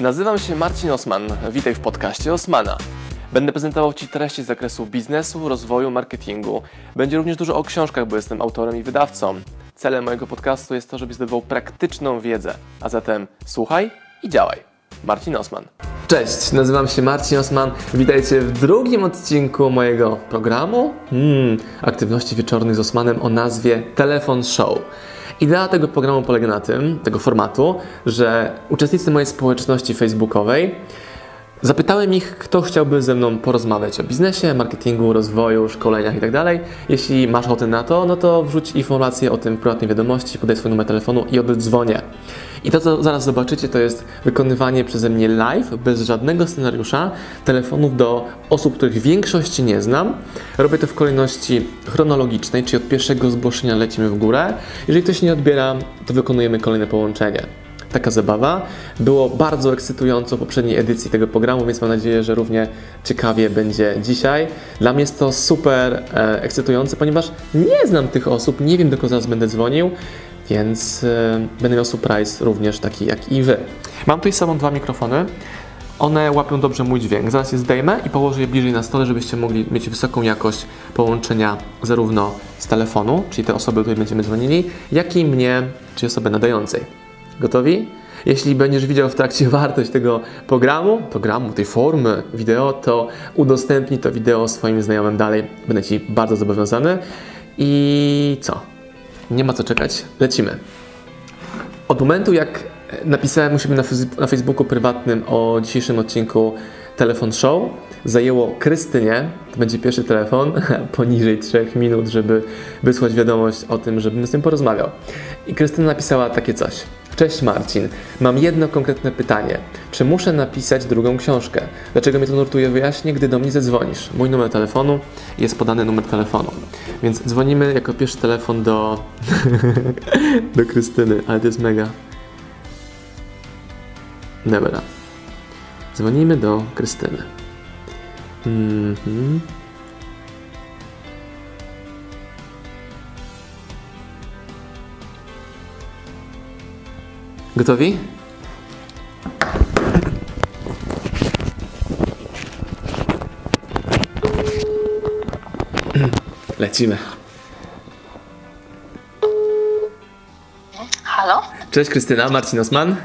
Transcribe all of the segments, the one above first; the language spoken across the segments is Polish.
Nazywam się Marcin Osman. Witaj w podcaście Osmana. Będę prezentował Ci treści z zakresu biznesu, rozwoju, marketingu. Będzie również dużo o książkach, bo jestem autorem i wydawcą. Celem mojego podcastu jest to, żebyś zdobywał praktyczną wiedzę. A zatem słuchaj i działaj. Marcin Osman. Cześć, nazywam się Marcin Osman. Witajcie w drugim odcinku mojego programu hmm, aktywności wieczornych z Osmanem o nazwie Telefon Show. Idea tego programu polega na tym, tego formatu, że uczestnicy mojej społeczności facebookowej Zapytałem ich, kto chciałby ze mną porozmawiać o biznesie, marketingu, rozwoju, szkoleniach itd. Tak Jeśli masz ochotę na to, no to wrzuć informacje o tym w prywatnej wiadomości, podaj swój numer telefonu i oddzwonię. I to, co zaraz zobaczycie, to jest wykonywanie przeze mnie live, bez żadnego scenariusza, telefonów do osób, których większości nie znam. Robię to w kolejności chronologicznej, czyli od pierwszego zgłoszenia lecimy w górę. Jeżeli ktoś nie odbiera, to wykonujemy kolejne połączenie taka zabawa. Było bardzo ekscytująco w poprzedniej edycji tego programu, więc mam nadzieję, że równie ciekawie będzie dzisiaj. Dla mnie jest to super e, ekscytujące, ponieważ nie znam tych osób, nie wiem do kogo zaraz będę dzwonił, więc e, będę miał surprise również taki jak i Wy. Mam tutaj samą dwa mikrofony. One łapią dobrze mój dźwięk. Zaraz je zdejmę i położę je bliżej na stole, żebyście mogli mieć wysoką jakość połączenia zarówno z telefonu, czyli te osoby, której będziemy dzwonili, jak i mnie, czyli osoby nadającej. Gotowi? Jeśli będziesz widział w trakcie wartość tego programu, programu, tej formy wideo, to udostępnij to wideo swoim znajomym dalej. Będę Ci bardzo zobowiązany. I co? Nie ma co czekać. Lecimy. Od momentu, jak napisałem u siebie na, Facebooku prywatnym o dzisiejszym odcinku Telefon Show, zajęło Krystynie, to będzie pierwszy telefon, poniżej 3 minut, żeby wysłać wiadomość o tym, żebym z tym porozmawiał. I Krystyna napisała takie coś. Cześć Marcin, mam jedno konkretne pytanie. Czy muszę napisać drugą książkę? Dlaczego mnie to nurtuje? Wyjaśnię, gdy do mnie zadzwonisz. Mój numer telefonu jest podany numer telefonu. Więc dzwonimy jako pierwszy telefon do, do Krystyny, ale to jest mega. Dobra. Dzwonimy do Krystyny. Mhm. Gotowi? Lecimy. Halo? Cześć Krystyna, Marcin Osman.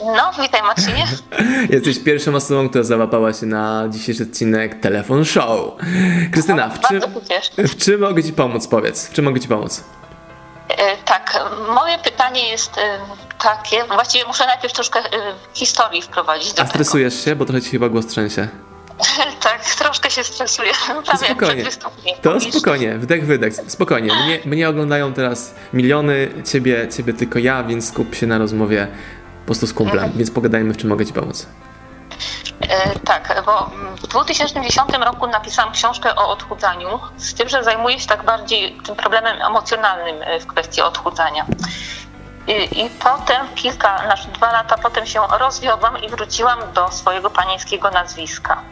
No, witaj Marcinie. Jesteś pierwszą osobą, która załapała się na dzisiejszy odcinek Telefon Show. Krystyna, w czym, w czym mogę Ci pomóc? Powiedz, w czym mogę Ci pomóc? E, tak, moje pytanie jest e, takie, właściwie muszę najpierw troszkę e, historii wprowadzić do A stresujesz tego. się, bo trochę Ci chyba głos trzęsie. tak, troszkę się stresuję. To spokojnie, to spokojnie, wdech, wydech, spokojnie. Mnie, mnie oglądają teraz miliony, ciebie, ciebie tylko ja, więc skup się na rozmowie po prostu z kumplem, mhm. więc pogadajmy, w czym mogę Ci pomóc. E, tak, bo w 2010 roku napisałam książkę o odchudzaniu, z tym, że zajmuję się tak bardziej tym problemem emocjonalnym e, w kwestii odchudzania. I, I, potem kilka, znaczy dwa lata potem się rozwiodłam i wróciłam do swojego panieńskiego nazwiska.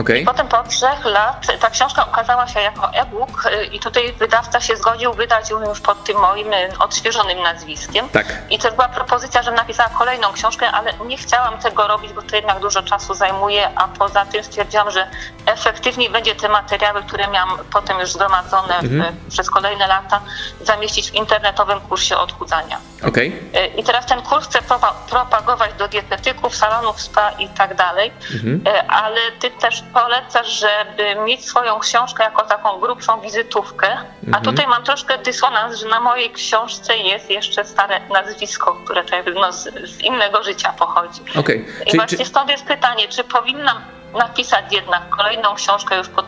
Okay. I potem po trzech lat ta książka ukazała się jako e-book y, i tutaj wydawca się zgodził wydać ją już pod tym moim y, odświeżonym nazwiskiem. Tak. I to była propozycja, żebym napisała kolejną książkę, ale nie chciałam tego robić, bo to jednak dużo czasu zajmuje, a poza tym stwierdziłam, że efektywniej będzie te materiały, które miałam potem już zgromadzone mhm. przez kolejne lata, zamieścić w internetowym kursie odchudzania. Okay. I teraz ten kurs chcę propagować do dietetyków, salonów spa i tak dalej, mhm. ale ty też polecasz, żeby mieć swoją książkę jako taką grubszą wizytówkę, mhm. a tutaj mam troszkę dysonans, że na mojej książce jest jeszcze stare nazwisko, które no, z, z innego życia pochodzi. Okay. I czyli, właśnie czy... stąd jest pytanie, czy powinnam napisać jednak kolejną książkę już pod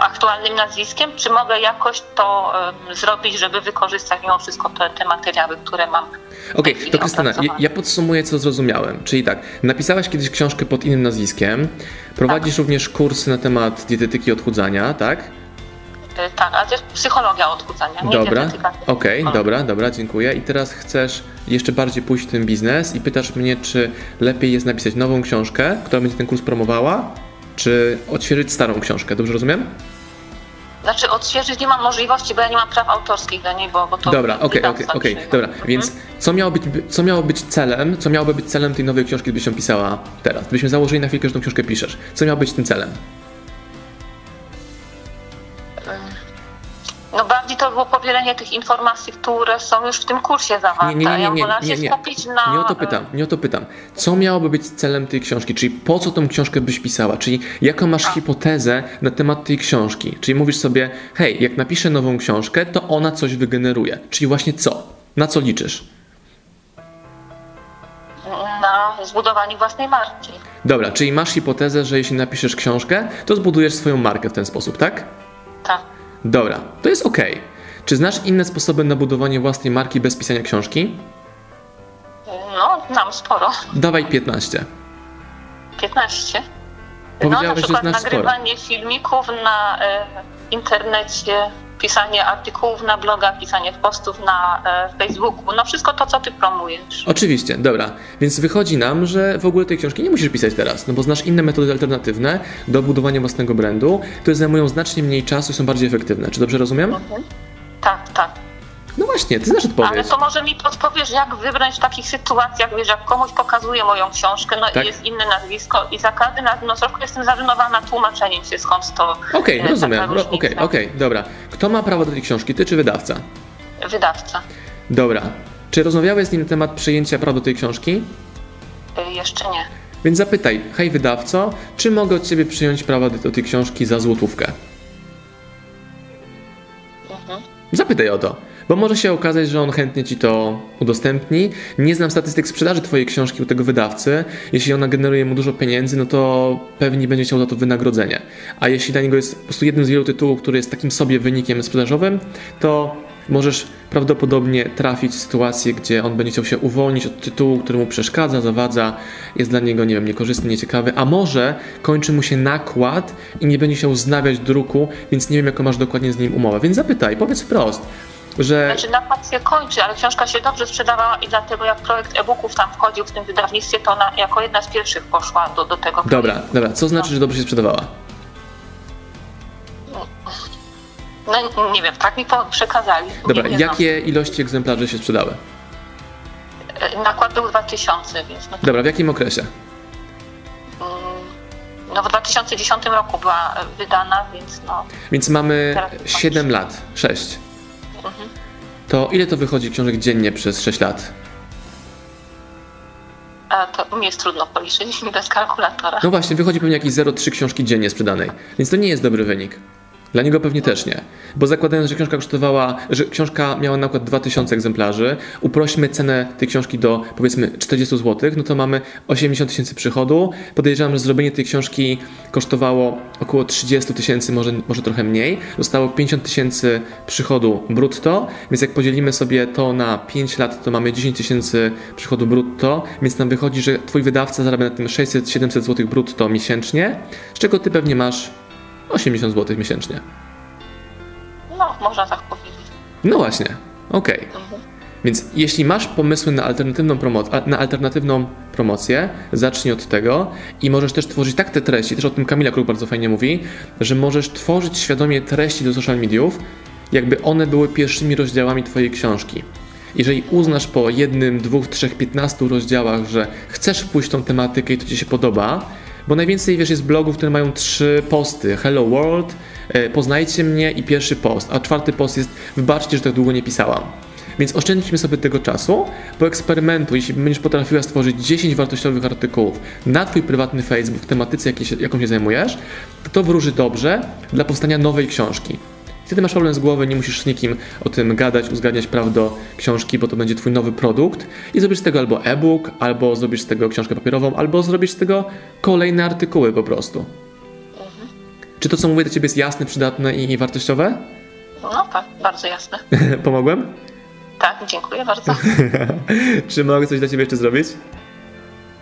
aktualnym nazwiskiem, czy mogę jakoś to zrobić, żeby wykorzystać mimo wszystko te, te materiały, które mam. Okej, okay, to Krystyna, ja, ja, podsumuję, co zrozumiałem. Czyli tak, napisałaś kiedyś książkę pod innym nazwiskiem, prowadzisz tak. również kursy na temat dietetyki odchudzania, tak? Y, tak, ale to jest psychologia odchudzania, nie Dobra, okej, okay, dobra, dobra, dziękuję. I teraz chcesz jeszcze bardziej pójść w ten biznes i pytasz mnie, czy lepiej jest napisać nową książkę, która będzie ten kurs promowała, czy odświeżyć starą książkę, dobrze rozumiem? Znaczy odświeżyć nie mam możliwości, bo ja nie mam praw autorskich do niej, bo, bo to... Dobra, okej, okej, okej, dobra, mhm. więc Co miało, być, co miało być celem, co miałoby być celem tej nowej książki, gdybyś ją pisała teraz? Gdybyśmy założyli na chwilkę, że tą książkę piszesz. Co miało być tym celem? No bardziej to było powielenie tych informacji, które są już w tym kursie zawarte. Nie, nie, nie, nie, nie, nie, nie. skupić na... Nie o to pytam, nie o to pytam. Co miałoby być celem tej książki? Czyli po co tą książkę byś pisała? Czyli jaką masz hipotezę na temat tej książki? Czyli mówisz sobie, hej, jak napiszę nową książkę, to ona coś wygeneruje. Czyli właśnie co? Na co liczysz? Na zbudowanie własnej marki. Dobra, czyli masz hipotezę, że jeśli napiszesz książkę, to zbudujesz swoją markę w ten sposób, tak? Tak. Dobra, to jest ok. Czy znasz inne sposoby na budowanie własnej marki bez pisania książki? No, znam sporo. Dawaj 15. 15. No, Powiedziałeś, na że przykład znasz sporo. nagrywanie filmików na e, internecie, pisanie artykułów na bloga, pisanie postów na e, Facebooku. No wszystko to, co ty promujesz. Oczywiście, dobra. Więc wychodzi nam, że w ogóle tej książki nie musisz pisać teraz, no bo znasz inne metody alternatywne do budowania własnego brandu, które zajmują znacznie mniej czasu i są bardziej efektywne. Czy dobrze rozumiem? Tak, tak. No właśnie, ty znasz Ale odpowiedź. to może mi podpowiesz, jak wybrać w takich sytuacjach, wiesz, jak komuś pokazuję moją książkę, no Tak. i jest inne nazwisko i za każdym razem, no jestem zażenowana tłumaczeniem się, skąd to Okej, e, rozumiem. Ro- Okej, różnica. okej, dobra. Kto ma prawo do tej książki, ty czy wydawca? Wydawca. Dobra. Czy rozmawiałeś z nim na temat przejęcia praw do tej książki? Y, Jeszcze nie. Więc zapytaj, hej wydawco, czy mogę od ciebie przyjąć prawa do, do tej książki za złotówkę? Mhm. Zapytaj o to, bo może się okazać, że on chętnie ci to udostępni. Nie znam statystyk sprzedaży twojej książki u tego wydawcy. Jeśli ona generuje mu dużo pieniędzy, no to pewnie będzie chciał za to wynagrodzenie. A jeśli dla niego jest po prostu jednym z wielu tytułów, który jest takim sobie wynikiem sprzedażowym, to możesz prawdopodobnie trafić w sytuację, gdzie on będzie chciał się uwolnić od tytułu, który mu przeszkadza, zawadza, jest dla niego, nie wiem, niekorzystny, nieciekawy, a może kończy mu się nakład i nie będzie chciał znawiać druku, więc nie wiem, jaką masz dokładnie z nim umowę. Więc zapytaj, powiedz wprost, że Znaczy napad się kończy, ale książka się dobrze sprzedawała i dlatego jak projekt e-booków tam wchodził w tym wydawnictwie, to ona jako jedna z pierwszych poszła do, do tego Dobra, projektu. dobra, co znaczy, że dobrze się sprzedawała? No nie wiem, tak mi po- przekazali. Dobra, nie, jakie ilości egzemplarzy się sprzedały? znam. Nakład był 2000, więc no, Dobra, w jakim okresie? mm, no w 2010 roku była e, wydana, więc no Więc mamy Teraz 7 lat, 6. Mhm. To ile to wychodzi książek dziennie przez 6 lat? a to mi jest trudno policzyć bez kalkulatora. No właśnie, wychodzi pewnie jakieś 0,3 książki dziennie sprzedanej, więc to nie jest dobry wynik. Dla niego pewnie też nie. Bo zakładając, że książka kosztowała, że książka miała nakład 2000 egzemplarzy, uprośmy cenę tej książki do powiedzmy 40 zł, no to mamy 80 tysięcy przychodu. Podejrzewam, że zrobienie tej książki kosztowało około 30 tysięcy, może, może trochę mniej. Zostało 50 tysięcy przychodu brutto, więc jak podzielimy sobie to na 5 lat, to mamy 10 tysięcy przychodu brutto, więc nam wychodzi, że twój wydawca zarabia na tym 600-700 zł brutto miesięcznie, z czego ty pewnie masz 80 zł miesięcznie. No, można tak powiedzieć. No właśnie, okej. Mhm. Więc jeśli masz pomysły na alternatywną, promo- na alternatywną promocję, zacznij od tego i możesz też tworzyć tak te treści, też o tym Kamila Kruk bardzo fajnie mówi, że możesz tworzyć świadomie treści do social mediów, jakby one były pierwszymi rozdziałami Twojej książki. Jeżeli uznasz po jednym, dwóch, trzech, piętnastu rozdziałach, że chcesz pójść w tą tematykę i to Ci się podoba, bo najwięcej wiesz jest blogów, które mają trzy posty. Hello World, e, poznajcie mnie i pierwszy post, a czwarty post jest wybaczcie, że tak długo nie pisałam. Więc oszczędźmy sobie tego czasu, bo eksperymentu, jeśli będziesz potrafiła stworzyć 10 wartościowych artykułów na Twój prywatny Facebook w tematyce, jaką się zajmujesz, to to wróży dobrze dla powstania nowej książki. Wtedy masz problem z głowy, nie musisz z nikim o tym gadać, uzgadniać praw do książki, bo to będzie Twój nowy produkt i zrobisz z tego albo e-book, albo zrobisz z tego książkę papierową, albo zrobisz z tego kolejne artykuły po prostu. Czy to, co mówię do Ciebie jest jasne, przydatne i wartościowe? No tak, bardzo jasne. Pomogłem? Tak, dziękuję bardzo. Czy mogę coś dla Ciebie jeszcze zrobić?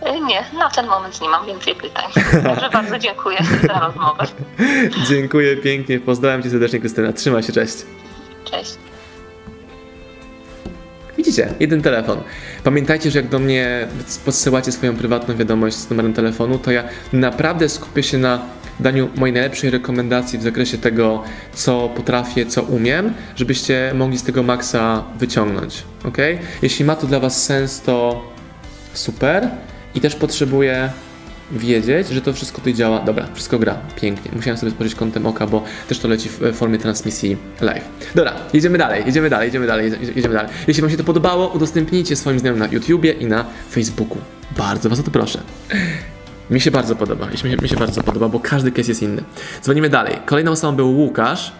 Y, Nie, na ten moment nie mam więcej pytań. Także bardzo dziękuję za rozmowę. Dziękuję pięknie, pozdrawiam Cię serdecznie Krystyna, trzymaj się, cześć. Cześć. Widzicie, jeden telefon. Pamiętajcie, że jak do mnie podsyłacie swoją prywatną wiadomość z numerem telefonu, to ja naprawdę skupię się na daniu mojej najlepszej rekomendacji w zakresie tego, co potrafię, co umiem, żebyście mogli z tego maksa wyciągnąć. Ok? Jeśli ma to dla Was sens, to super. I też potrzebuję wiedzieć, że to wszystko tutaj działa. Dobra, wszystko gra. Pięknie. Musiałem sobie spojrzeć kątem oka, bo też to leci w formie transmisji live. Dobra, jedziemy dalej, jedziemy dalej, jedziemy dalej, jedziemy dalej. Jeśli Wam się to podobało, udostępnijcie swoim znajomym na YouTubie i na Facebooku. Bardzo Was o to proszę. Mi się bardzo podoba, mi się, mi się bardzo podoba, bo każdy case jest inny. Dzwonimy dalej. Kolejną osobą był Łukasz.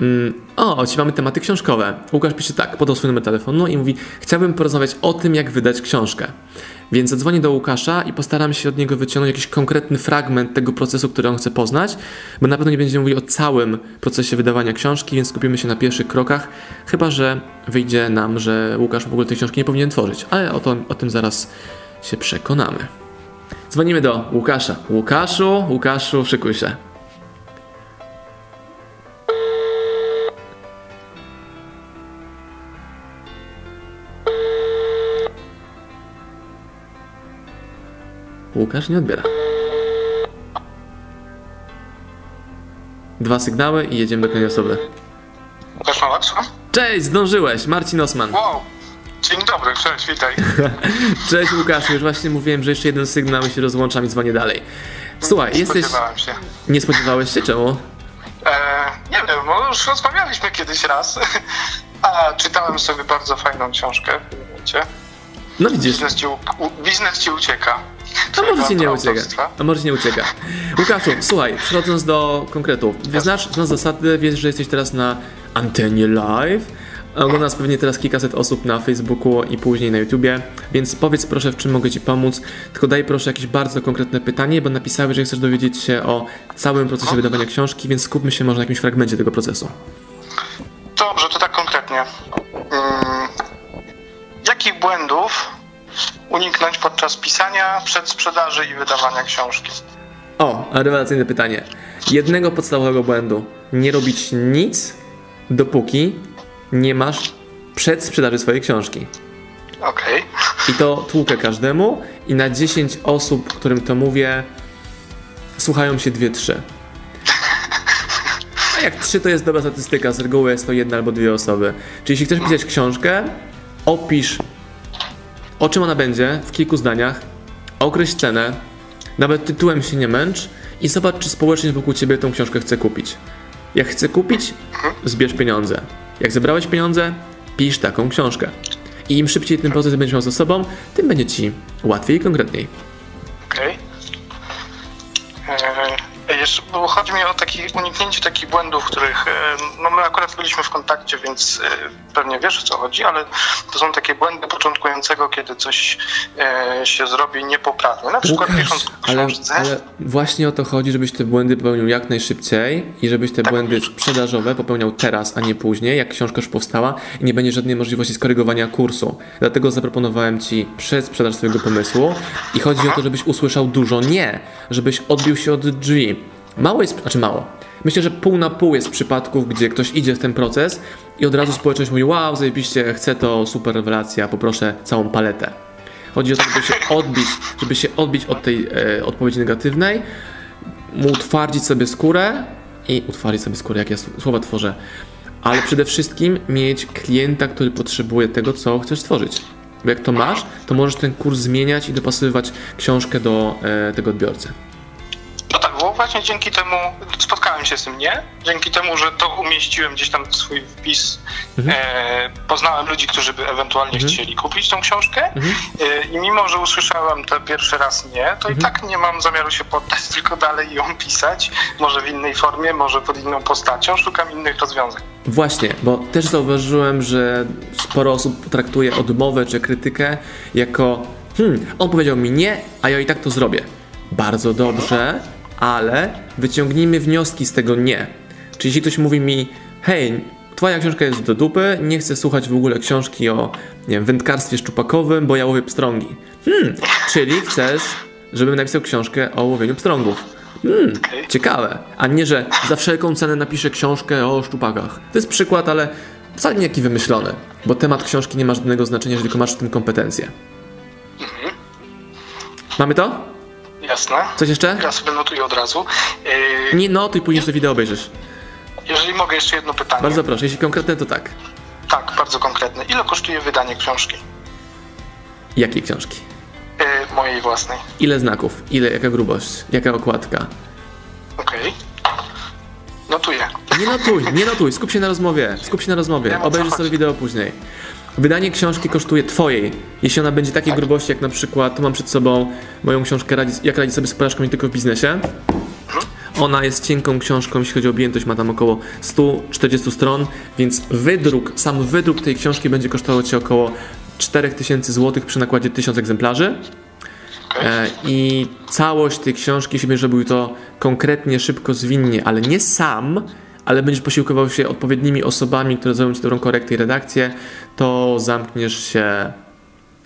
Mm, o, ci mamy tematy książkowe. Łukasz pisze tak, podał swój numer telefonu i mówi: Chciałbym porozmawiać o tym, jak wydać książkę. Więc zadzwonię do Łukasza i postaram się od niego wyciągnąć jakiś konkretny fragment tego procesu, który on chce poznać, bo na pewno nie będziemy mówili o całym procesie wydawania książki, więc skupimy się na pierwszych krokach, chyba że wyjdzie nam, że Łukasz w ogóle tej książki nie powinien tworzyć, ale o, to, o tym zaraz się przekonamy. Dzwonimy do Łukasza. Łukaszu, Łukaszu, szykuj się. Łukasz nie odbiera. Dwa sygnały i jedziemy do kolejnej osoby. Łukasz Nowak, słucham? Cześć, zdążyłeś. Marcin Osman. Wow, dzień dobry, cześć, witaj. Cześć Łukasz, już właśnie mówiłem, że jeszcze jeden sygnał i się rozłączam i dzwonię dalej. Słuchaj, Nie jesteś... Spodziewałem się. Nie spodziewałeś się? Czemu? E, nie wiem, bo już rozmawialiśmy kiedyś raz, a czytałem sobie bardzo fajną książkę w tym momencie. No widzisz, Biznes ci, u, biznes ci ucieka. A może ci nie ucieka. A może ci nie ucieka. Łukaszu, słuchaj, przechodząc do konkretów. Znasz, znasz zasady, wiesz, że jesteś teraz na antenie live. Ogląda nas pewnie teraz kilkaset osób na Facebooku i później na YouTubie, więc powiedz proszę, w czym mogę Ci pomóc. Tylko daj proszę jakieś bardzo konkretne pytanie, bo napisałeś, że chcesz dowiedzieć się o całym procesie wydawania książki, więc skupmy się może na jakimś fragmencie tego procesu. Dobrze, to tak konkretnie. Mm, jakich błędów uniknąć podczas pisania, przedsprzedaży i wydawania książki? O, rewelacyjne pytanie. Jednego podstawowego błędu. Nie robić nic, dopóki nie masz przedsprzedaży swojej książki. Okej. I to tłukę każdemu i na 10 osób, którym to mówię, słuchają się 2-3. A jak 3 to jest dobra statystyka, z reguły jest to jedna albo dwie osoby. Czyli jeśli chcesz pisać książkę, opisz o czym ona będzie w kilku zdaniach, określ cenę, nawet tytułem się nie męcz i zobacz, czy społeczność wokół ciebie tą książkę chce kupić. Jak chce kupić, zbierz pieniądze. Jak zebrałeś pieniądze, pisz taką książkę. I im szybciej ten proces będziesz miał za sobą, tym będzie ci łatwiej i konkretniej. Okej. E, Jeszcze, bo chodzi mi o taki, uniknięcie takich błędów, których, e, no my akurat byliśmy w kontakcie, więc e, pewnie wiesz o co chodzi, ale to są takie błędy początkującego, kiedy coś e, się zrobi niepoprawnie. Na przykład Łukasz, pisząc ale, ale właśnie o to chodzi, żebyś te błędy popełnił jak najszybciej i żebyś te błędy sprzedażowe popełniał teraz, a nie później, jak książka już powstała i nie będzie żadnej możliwości skorygowania kursu. Dlatego zaproponowałem Ci przedsprzedaż swojego pomysłu i chodzi o to, żebyś usłyszał dużo nie, żebyś odbił się od drzwi. Mało jest, znaczy mało. Myślę, że pół na pół jest przypadków, gdzie ktoś idzie w ten proces i od razu społeczność mówi wow, zajebiście, chcę to, super rewelacja, poproszę całą paletę. Chodzi o to, żeby się odbić, żeby się odbić od tej e, odpowiedzi negatywnej, utwardzić sobie skórę i utwardzić sobie skórę, jak ja słowa tworzę, ale przede wszystkim mieć klienta, który potrzebuje tego, co chcesz stworzyć. Bo jak to masz, to możesz ten kurs zmieniać i dopasowywać książkę do e, tego odbiorcy. Bo właśnie dzięki temu spotkałem się z tym nie, dzięki temu, że to umieściłem gdzieś tam w swój wpis, Mhm. e, poznałem ludzi, którzy by ewentualnie chcieli kupić tą książkę Mhm. e, i mimo, że usłyszałem to pierwszy raz nie, to Mhm. i tak nie mam zamiaru się poddać, tylko dalej ją pisać, może w innej formie, może pod inną postacią, szukam innych rozwiązań. Właśnie, bo też zauważyłem, że sporo osób traktuje odmowę czy krytykę jako hmm, on powiedział mi nie, a ja i tak to zrobię. Bardzo dobrze, ale wyciągnijmy wnioski z tego nie. Czyli jeśli ktoś mówi mi, hej, twoja książka jest do dupy, nie chcę słuchać w ogóle książki o nie wiem, wędkarstwie szczupakowym, bo ja łowię pstrągi. Hmm, czyli chcesz, żebym napisał książkę o łowieniu pstrągów. Hmm, ciekawe. A nie, że za wszelką cenę napiszę książkę o szczupakach. To jest przykład, ale wcale nie jaki wymyślony, bo temat książki nie ma żadnego znaczenia, jeżeli tylko masz w tym kompetencje. Mamy to? Jasne. Coś jeszcze? Ja sobie notuję od razu. Yy, nie notuj, później sobie wideo obejrzysz. Jeżeli mogę, jeszcze jedno pytanie. Bardzo proszę, jeśli konkretne, to tak. Tak, bardzo konkretne. Ile kosztuje wydanie książki? Jakiej książki? Yy, mojej własnej. Ile znaków? Ile, jaka grubość? Jaka okładka? Okej. Okay. Notuję. Nie notuj, nie notuj, skup się na rozmowie, skup się na rozmowie, obejrzyj sobie wideo później. Wydanie książki kosztuje twojej, jeśli ona będzie takiej tak. grubości jak na przykład, tu mam przed sobą moją książkę Jak radzić sobie z porażką nie tylko w biznesie. Mhm. Ona jest cienką książką, jeśli chodzi o objętość, ma tam około 140 stron, więc wydruk, sam wydruk tej książki będzie kosztował Cię około 4000 zł przy nakładzie 1000 egzemplarzy. E, I całość tej książki, jeśli będziesz robił to konkretnie, szybko, zwinnie, ale nie sam, ale będziesz posiłkował się odpowiednimi osobami, które zrobią Ci dobrą korektę i redakcję, to zamkniesz się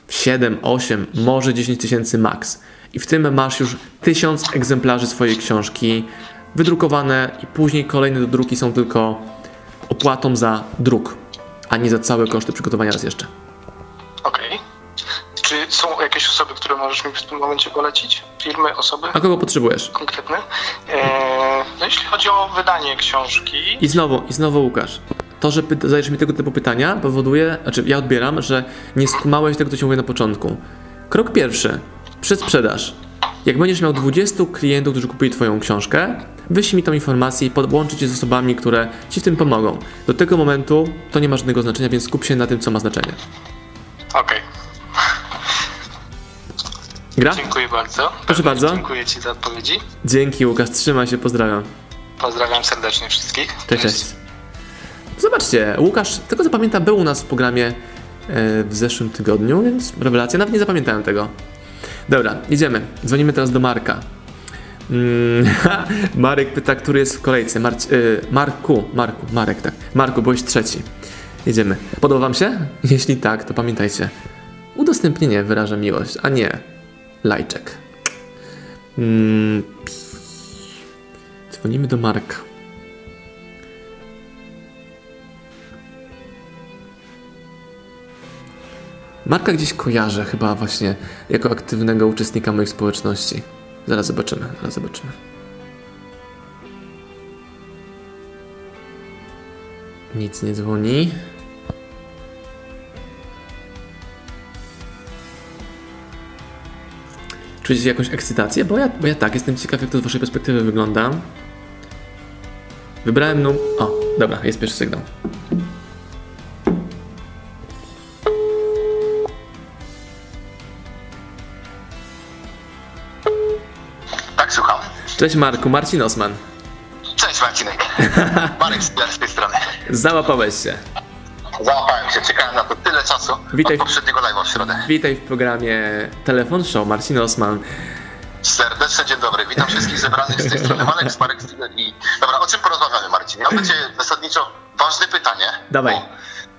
w 7, 8, może 10 tysięcy max. I w tym masz już 1000 egzemplarzy swojej książki wydrukowane i później kolejne do druki są tylko opłatą za druk, a nie za całe koszty przygotowania raz jeszcze. Są jakieś osoby, które możesz mi w tym momencie polecić? Firmy, osoby? A kogo potrzebujesz? Konkretne. Eee, no jeśli chodzi o wydanie książki... I znowu, i znowu Łukasz. To, że zadajesz mi tego typu pytania powoduje, znaczy ja odbieram, że nie skumałeś tego, co ci mówię na początku. Krok pierwszy. Przedsprzedaż. Jak będziesz miał 20 klientów, którzy kupili Twoją książkę, wyślij mi tą informację i podłączyć się z osobami, które Ci w tym pomogą. Do tego momentu to nie ma żadnego znaczenia, więc skup się na tym, co ma znaczenie. Okej. Okay. Gra? Dziękuję bardzo. Proszę bardzo. Dziękuję Ci za odpowiedzi. Dzięki Łukasz, trzymaj się, pozdrawiam. Pozdrawiam serdecznie wszystkich. Cześć, cześć. Zobaczcie, Łukasz, tego co pamiętam, był u nas w programie e, w zeszłym tygodniu, więc rewelacja, nawet nie zapamiętałem tego. Dobra, idziemy. Dzwonimy teraz do Marka. Mm, Marek pyta, który jest w kolejce. Marci, yy, Marku, Marku, Marek, tak. Marku, byłeś trzeci. Jedziemy. Podoba Wam się? Jeśli tak, to pamiętajcie. Udostępnienie wyraża miłość, a nie lajczek. Mm, dzwonimy do Marka. Marka gdzieś kojarzę chyba właśnie jako aktywnego uczestnika moich społeczności. Zaraz zobaczymy, zaraz zobaczymy. Nic nie dzwoni. Czujecie jakąś ekscytację? Bo ja, bo ja tak, jestem ciekaw, jak to z waszej perspektywy wygląda. Wybrałem no... O, dobra, jest pierwszy sygnał. Cześć Marku, Marcin Osman. Cześć Marcinek. Marek z tej strony. Załapałeś się. Załapałem się, czekałem na to tyle czasu Witaj od poprzedniego live'a w środę. Witaj w programie Telefon Show, Marcin Osman. Serdecznie dzień dobry, witam wszystkich zebranych z tej strony. Marek, Marek i... Dobra, o czym porozmawiamy Marcin? Mam do Ciebie zasadniczo ważne pytanie. Dawaj.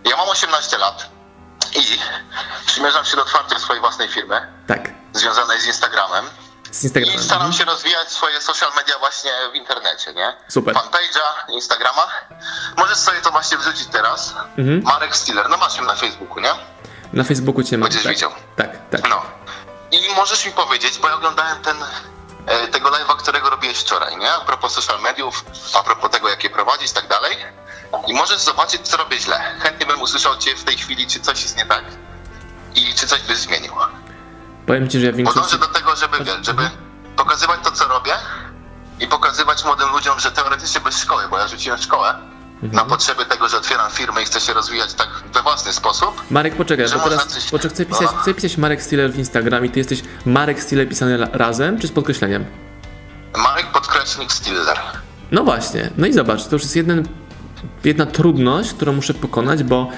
Ja mam 18 lat i przymierzam się do otwarcia swojej własnej firmy. Tak. Związanej z Instagramem z Instagrama. I staram mhm. się rozwijać swoje social media właśnie w internecie, nie? Super. Fanpage'a, Instagrama. Możesz sobie to właśnie wrzucić teraz. Mhm. Marek Stiller, no masz ją na Facebooku, nie? Na Facebooku cię mam. Będziesz tak. widział. Tak, tak. No. I możesz mi powiedzieć, bo ja oglądałem ten, e, tego live'a, którego robiłeś wczoraj, nie? A propos social mediów, a propos tego, jak je prowadzić i tak dalej. I możesz zobaczyć, co robię źle. Chętnie bym usłyszał cię w tej chwili, czy coś jest nie tak i czy coś byś zmienił. Powiem ci, że ja w większości... Podążę do tego, żeby, żeby pokazywać to, co robię i pokazywać młodym ludziom, że teoretycznie bez szkoły, bo ja rzuciłem szkołę mhm. na potrzeby tego, że otwieram firmę i chcę się rozwijać tak we własny sposób. Marek, poczekaj, bo teraz coś... poczekaj, chcę, pisać, no. chcę pisać Marek Stiller w Instagramie. Ty jesteś Marek Stiller pisany razem, czy z podkreśleniem? Marek podkreślnik Stiller. No właśnie, no i zobacz, to już jest jeden, jedna trudność, którą muszę pokonać, bo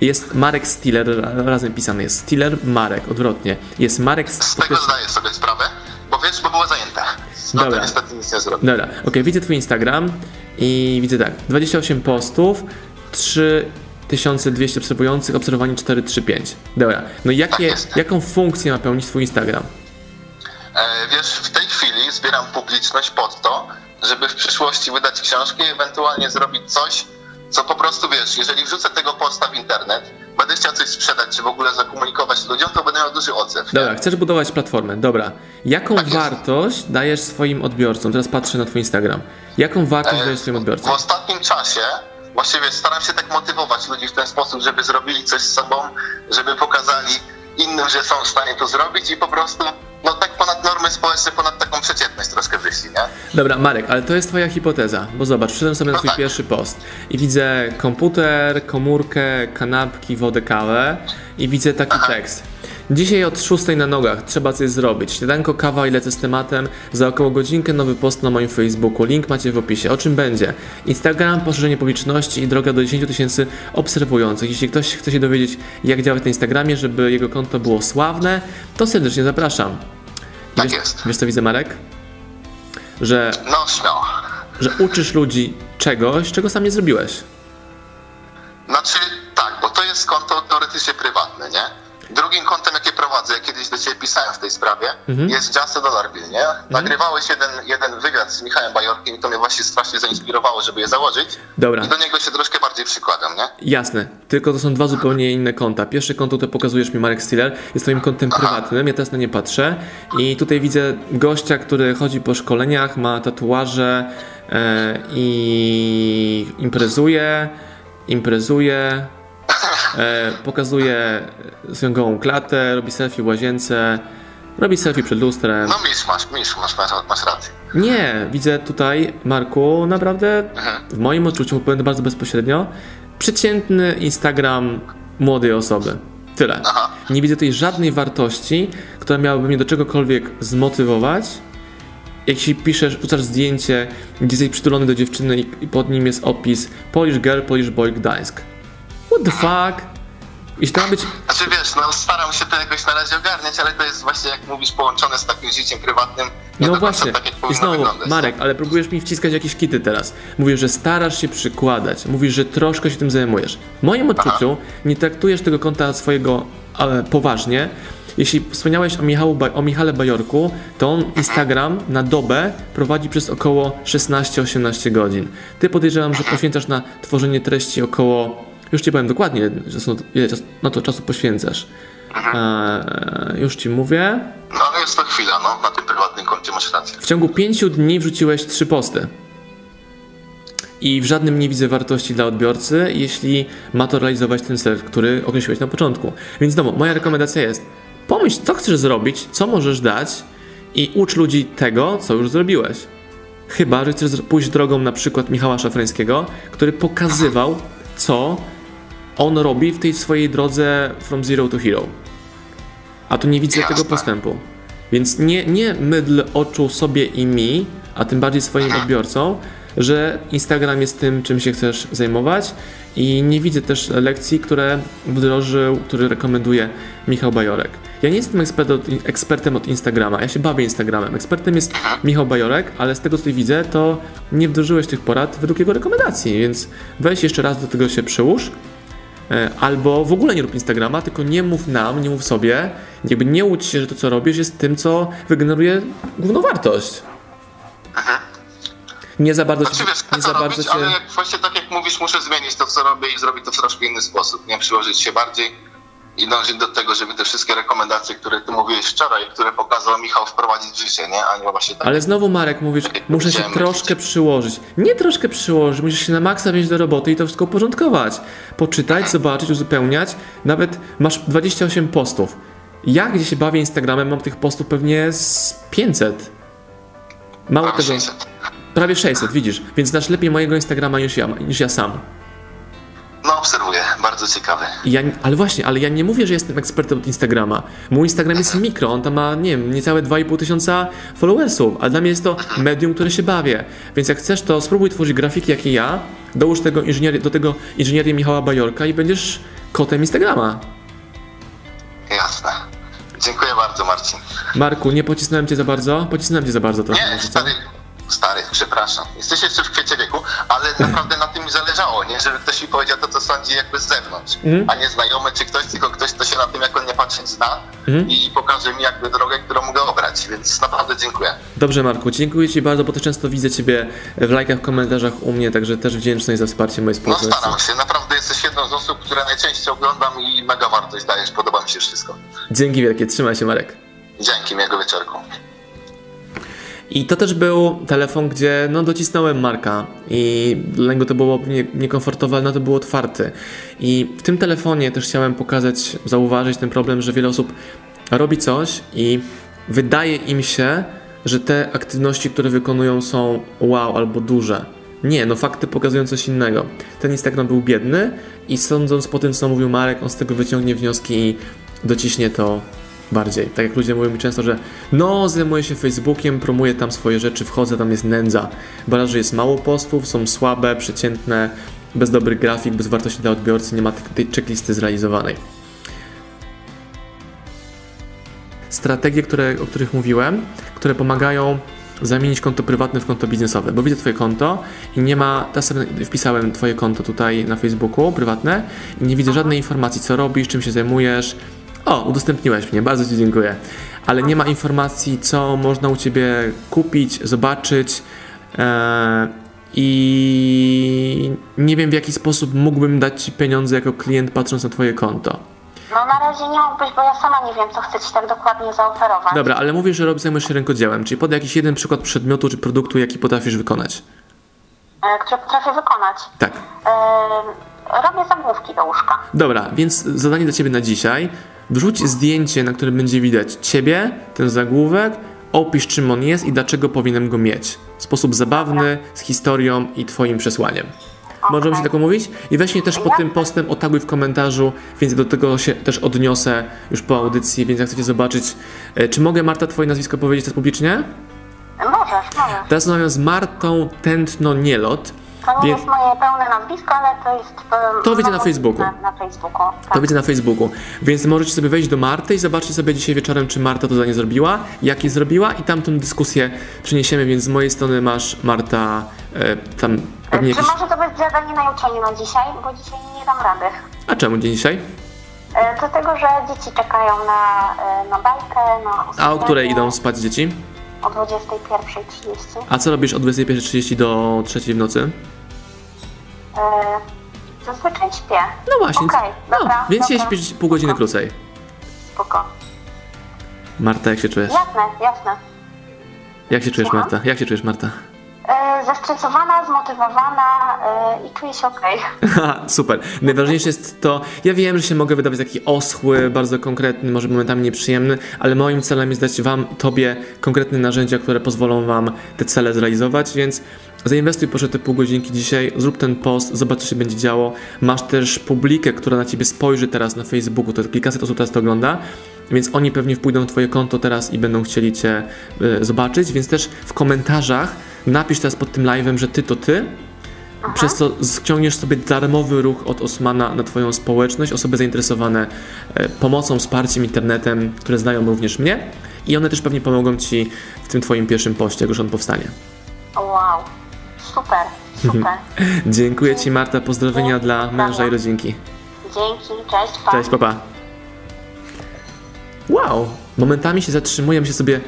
jest Marek Stiller, razem pisany jest Stiller, Marek, odwrotnie. Jest Marek... Z tego zdaję sobie sprawę, bo wiesz, bo było zajęte. No Dobra. to niestety nic nie zrobię. Dobra, ok, widzę twój Instagram i widzę tak, 28 postów, 3200 obserwujących, obserwowani 435. Dobra, no jakie, tak jaką funkcję ma pełnić twój Instagram? E, wiesz, w tej chwili zbieram publiczność pod to, żeby w przyszłości wydać książki i ewentualnie zrobić coś, co po prostu wiesz, jeżeli wrzucę tego posta w internet, będę chciał coś sprzedać, czy w ogóle zakomunikować ludziom, to będę miał duży odzew. Dobra, nie? chcesz budować platformę, dobra. Jaką tak wartość dajesz swoim odbiorcom? Teraz patrzę na twój Instagram. Jaką wartość e, dajesz swoim odbiorcom? W ostatnim czasie właściwie staram się tak motywować ludzi w ten sposób, żeby zrobili coś z sobą, żeby pokazali innym, że są w stanie to zrobić i po prostu no tak ponad normy społeczne, ponad taką przeciętność troszkę wyszli, nie? Dobra, Marek, ale to jest twoja hipoteza, bo zobacz, wszedłem sobie no na twój tak. pierwszy post i widzę komputer, komórkę, kanapki, wodę, kawę i widzę taki Aha. tekst. Dzisiaj od 6 na nogach trzeba coś zrobić. Śniadanko, kawa i lecę z tematem. Za około godzinkę nowy post na moim Facebooku. Link macie w opisie. O czym będzie? Instagram, poszerzenie publiczności i droga do 10 tysięcy obserwujących. Jeśli ktoś chce się dowiedzieć, jak działać na Instagramie, żeby jego konto było sławne, to serdecznie zapraszam. Tak wiesz, jest. Wiesz co widzę, Marek? Że, no, śmiało. że uczysz ludzi czegoś, czego sam nie zrobiłeś. Drugim kątem, jakie prowadzę, kiedyś do Ciebie pisałem w tej sprawie, mhm. jest Just a Dollar Bill, nie? Mhm. Nagrywałeś jeden, jeden wywiad z Michałem Bajorkiem i to mnie właśnie strasznie zainspirowało, żeby je założyć. Dobra. I do niego się troszkę bardziej przykładam, nie? Jasne, tylko to są dwa zupełnie inne konta. Pierwsze konto, to pokazujesz mi Marek Stiller, jest Twoim kontem Aha. prywatnym, ja teraz na nie patrzę i tutaj widzę gościa, który chodzi po szkoleniach, ma tatuaże e, i imprezuje, imprezuje, pokazuje swoją gołą klatę, robi selfie w łazience, robi selfie przed lustrem. No misz, masz, misz, masz, masz, masz rację. Nie, widzę tutaj, Marku, naprawdę mhm. w moim odczuciu, powiem to bardzo bezpośrednio, przeciętny Instagram młodej osoby. Tyle. Aha. Nie widzę tutaj żadnej wartości, która miałaby mnie do czegokolwiek zmotywować. Jeśli piszesz, wrzucasz zdjęcie, gdzie jesteś przytulony do dziewczyny i pod nim jest opis Polish Girl, Polish Boy, Gdańsk What the fuck? I to ma być... Znaczy wiesz, no staram się to jakoś na razie ogarniać, ale to jest właśnie, jak mówisz, połączone z takim życiem prywatnym. no właśnie, tak, i znowu, Marek, ale próbujesz mi wciskać jakieś kity teraz. Mówisz, że starasz się przykładać, mówisz, że troszkę się tym zajmujesz. W moim odczuciu Aha. nie traktujesz tego konta swojego e, poważnie. Jeśli wspomniałeś o, Michału, o Michale Bajorku, to on Instagram na dobę prowadzi przez około 16-18 godzin. Ty podejrzewam, że poświęcasz na tworzenie treści około już ci powiem dokładnie, ile na to czasu poświęcasz. Mhm. E, już ci mówię. No jest to chwila, no, na tym prywatnym koncie masz rację. W ciągu pięciu dni wrzuciłeś trzy posty. I w żadnym nie widzę wartości dla odbiorcy, jeśli ma to realizować ten cel, który określiłeś na początku. Więc znowu, moja rekomendacja jest: pomyśl, co chcesz zrobić, co możesz dać i ucz ludzi tego, co już zrobiłeś. Chyba, że chcesz pójść drogą na przykład Michała Szafrańskiego, który pokazywał, co on robi w tej swojej drodze from zero to hero. A tu nie widzę Jasne. tego postępu. Więc nie, nie mydl oczu sobie i mi, a tym bardziej swoim odbiorcom, że Instagram jest tym, czym się chcesz zajmować i nie widzę też lekcji, które wdrożył, które rekomenduje Michał Bajorek. Ja nie jestem ekspert od, ekspertem od Instagrama, ja się bawię Instagramem. Ekspertem jest Michał Bajorek, ale z tego co widzę, to nie wdrożyłeś tych porad według jego rekomendacji, więc weź jeszcze raz do tego się przełóż E, albo w ogóle nie rób Instagrama, tylko nie mów nam, nie mów sobie, jakby nie łudź się, że to co robisz jest tym, co wygeneruje główną wartość. Mhm. Nie za bardzo, znaczy, wiesz, nie za bardzo robić, cię... ale jak, właśnie tak jak mówisz, muszę zmienić to, co robię i zrobić to w troszkę inny sposób, nie przyłożyć się bardziej i dążyć do tego, żeby te wszystkie rekomendacje, które ty mówiłeś wczoraj, które pokazał Michał, wprowadzić w życie, nie? A nie właśnie tak. Ale znowu Marek mówisz, muszę się troszkę przyłożyć. Nie troszkę przyłożyć, musisz się na maksa wziąć do roboty i to wszystko uporządkować. Poczytać, zobaczyć, uzupełniać. Nawet masz 28 postów. Ja, gdzie się bawię Instagramem, mam tych postów pewnie z 500. Mało prawie tego. 600. Prawie 600, widzisz. Więc znasz lepiej mojego Instagrama niż ja, niż ja sam. No, obserwuję, bardzo ciekawy. Ja, ale właśnie, ale ja nie mówię, że jestem ekspertem od Instagrama. Mój Instagram jest mikro, on tam ma, nie wiem, niecałe 2,5 tysiąca followersów, a dla mnie jest to medium, które się bawię. Więc jak chcesz, to spróbuj tworzyć grafiki jak i ja, dołóż tego inżynier- do tego inżynierię Michała Bajorka i będziesz kotem Instagrama. Jasne. Dziękuję bardzo, Marcin. Marku, nie pocisnąłem cię za bardzo? Pocisnąłem cię za bardzo trochę. Nie, stary, Stary, przepraszam. Jesteś jeszcze w kwiecie wieku, ale naprawdę na tym mi zależało, nie? Żeby ktoś mi powiedział to, co sądzi jakby z zewnątrz, mm. a nie znajomy czy ktoś, tylko ktoś, kto się na tym jako nie patrzeć zna mm. i pokaże mi jakby drogę, którą mogę obrać, więc naprawdę dziękuję. Dobrze Marku, dziękuję Ci bardzo, bo też często widzę Ciebie w lajkach, komentarzach u mnie, także też wdzięczność za wsparcie mojej społeczności. No staram się, naprawdę jesteś jedną z osób, które najczęściej oglądam i mega wartość dajesz. Podoba mi się wszystko. Dzięki wielkie, trzymaj się Marek. Dzięki, miłego wieczorku. I to też był telefon, gdzie no, docisnąłem Marka i dla niego to było nie, niekomfortowe, no to był otwarty. I w tym telefonie też chciałem pokazać, zauważyć ten problem, że wiele osób robi coś i wydaje im się, że te aktywności, które wykonują są wow albo duże. Nie, no fakty pokazują coś innego. Ten Instagram był biedny i sądząc po tym, co mówił Marek, on z tego wyciągnie wnioski i dociśnie to bardziej. Tak jak ludzie mówią mi często, że no, zajmuję się Facebookiem, promuję tam swoje rzeczy, wchodzę, tam jest nędza. Bo że jest mało postów, są słabe, przeciętne, bez dobrych grafik, bez wartości dla odbiorcy, nie ma tej checklisty zrealizowanej. Strategie, które, o których mówiłem, które pomagają zamienić konto prywatne w konto biznesowe, bo widzę Twoje konto i nie ma, teraz sobie wpisałem Twoje konto tutaj na Facebooku, prywatne i nie widzę żadnej informacji, co robisz, czym się zajmujesz, o, udostępniłeś mnie, bardzo Ci dziękuję. Ale nie ma informacji, co można u Ciebie kupić, zobaczyć. E, I nie wiem, w jaki sposób mógłbym dać Ci pieniądze jako klient, patrząc na Twoje konto. No na razie nie mógłbyś, bo ja sama nie wiem, co chcę Ci tak dokładnie zaoferować. Dobra, ale mówisz, że zajmujesz się rękodziełem, czyli podaj jakiś jeden przykład przedmiotu czy produktu, jaki potrafisz wykonać. E, które potrafię wykonać. Tak. E, robię zagłówki do łóżka. Dobra, więc zadanie dla Ciebie na dzisiaj. Wrzuć zdjęcie, na którym będzie widać Ciebie, ten zagłówek, opisz czym on jest i dlaczego powinienem go mieć. W sposób zabawny, z historią i Twoim przesłaniem. Możemy się tak umówić? I weź mnie też po tym postem otaguj w komentarzu, więc do tego się też odniosę już po audycji, więc jak chcecie zobaczyć. E, czy mogę, Marta, Twoje nazwisko powiedzieć teraz publicznie? Możesz, możesz. Teraz rozmawiam z Martą Tętno-Nielot. To nie jest moje pełne nazwisko, ale to jest. To widzę na Facebooku. Na, na Facebooku. Tak. To widzę na Facebooku. Więc możecie sobie wejść do Marty i zobaczyć sobie dzisiaj wieczorem, czy Marta to zadanie zrobiła, jak je zrobiła i tam tę dyskusję przeniesiemy, więc z mojej strony masz Marta e, tam pewnie Czy jakieś... może to być zadanie na jutro, nie na dzisiaj, bo dzisiaj nie dam rady. A czemu dzisiaj? E, dlatego, że dzieci czekają na, e, na bajkę, na A o której idą spać dzieci? O 21.30. A co robisz od 21.30 do 3 w nocy? Yy, zazwyczaj śpię. No właśnie. Okay, no, dobra, więc dobra. śpisz pół godziny Spoko. krócej. Spoko. Marta, jak się czujesz? Jasne, jasne. Jak się czujesz, Marta? Jak się czujesz, Marta? E, zestresowana, zmotywowana e, i czuję się ok. Super. Najważniejsze jest to, ja wiem, że się mogę wydawać taki oschły, bardzo konkretny, może momentami nieprzyjemny, ale moim celem jest dać Wam, Tobie konkretne narzędzia, które pozwolą Wam te cele zrealizować, więc zainwestuj proszę te pół godzinki dzisiaj, zrób ten post, zobacz co się będzie działo. Masz też publikę, która na Ciebie spojrzy teraz na Facebooku, to kilkaset osób teraz to ogląda, więc oni pewnie wpójdą na Twoje konto teraz i będą chcieli Cię y, zobaczyć, więc też w komentarzach napisz teraz pod tym live'em, że Ty to Ty, Aha. przez co ściągniesz sobie darmowy ruch od Osmana na Twoją społeczność, osoby zainteresowane y, pomocą, wsparciem, internetem, które znają również mnie i one też pewnie pomogą Ci w tym Twoim pierwszym poście, jak już on powstanie. Wow, super, super. Dziękuję Ci Marta, pozdrowienia Dzięki, dla męża i rodzinki. Dzięki, cześć, pa. Cześć, papa. Wow! Momentami się zatrzymuję, myślę sobie,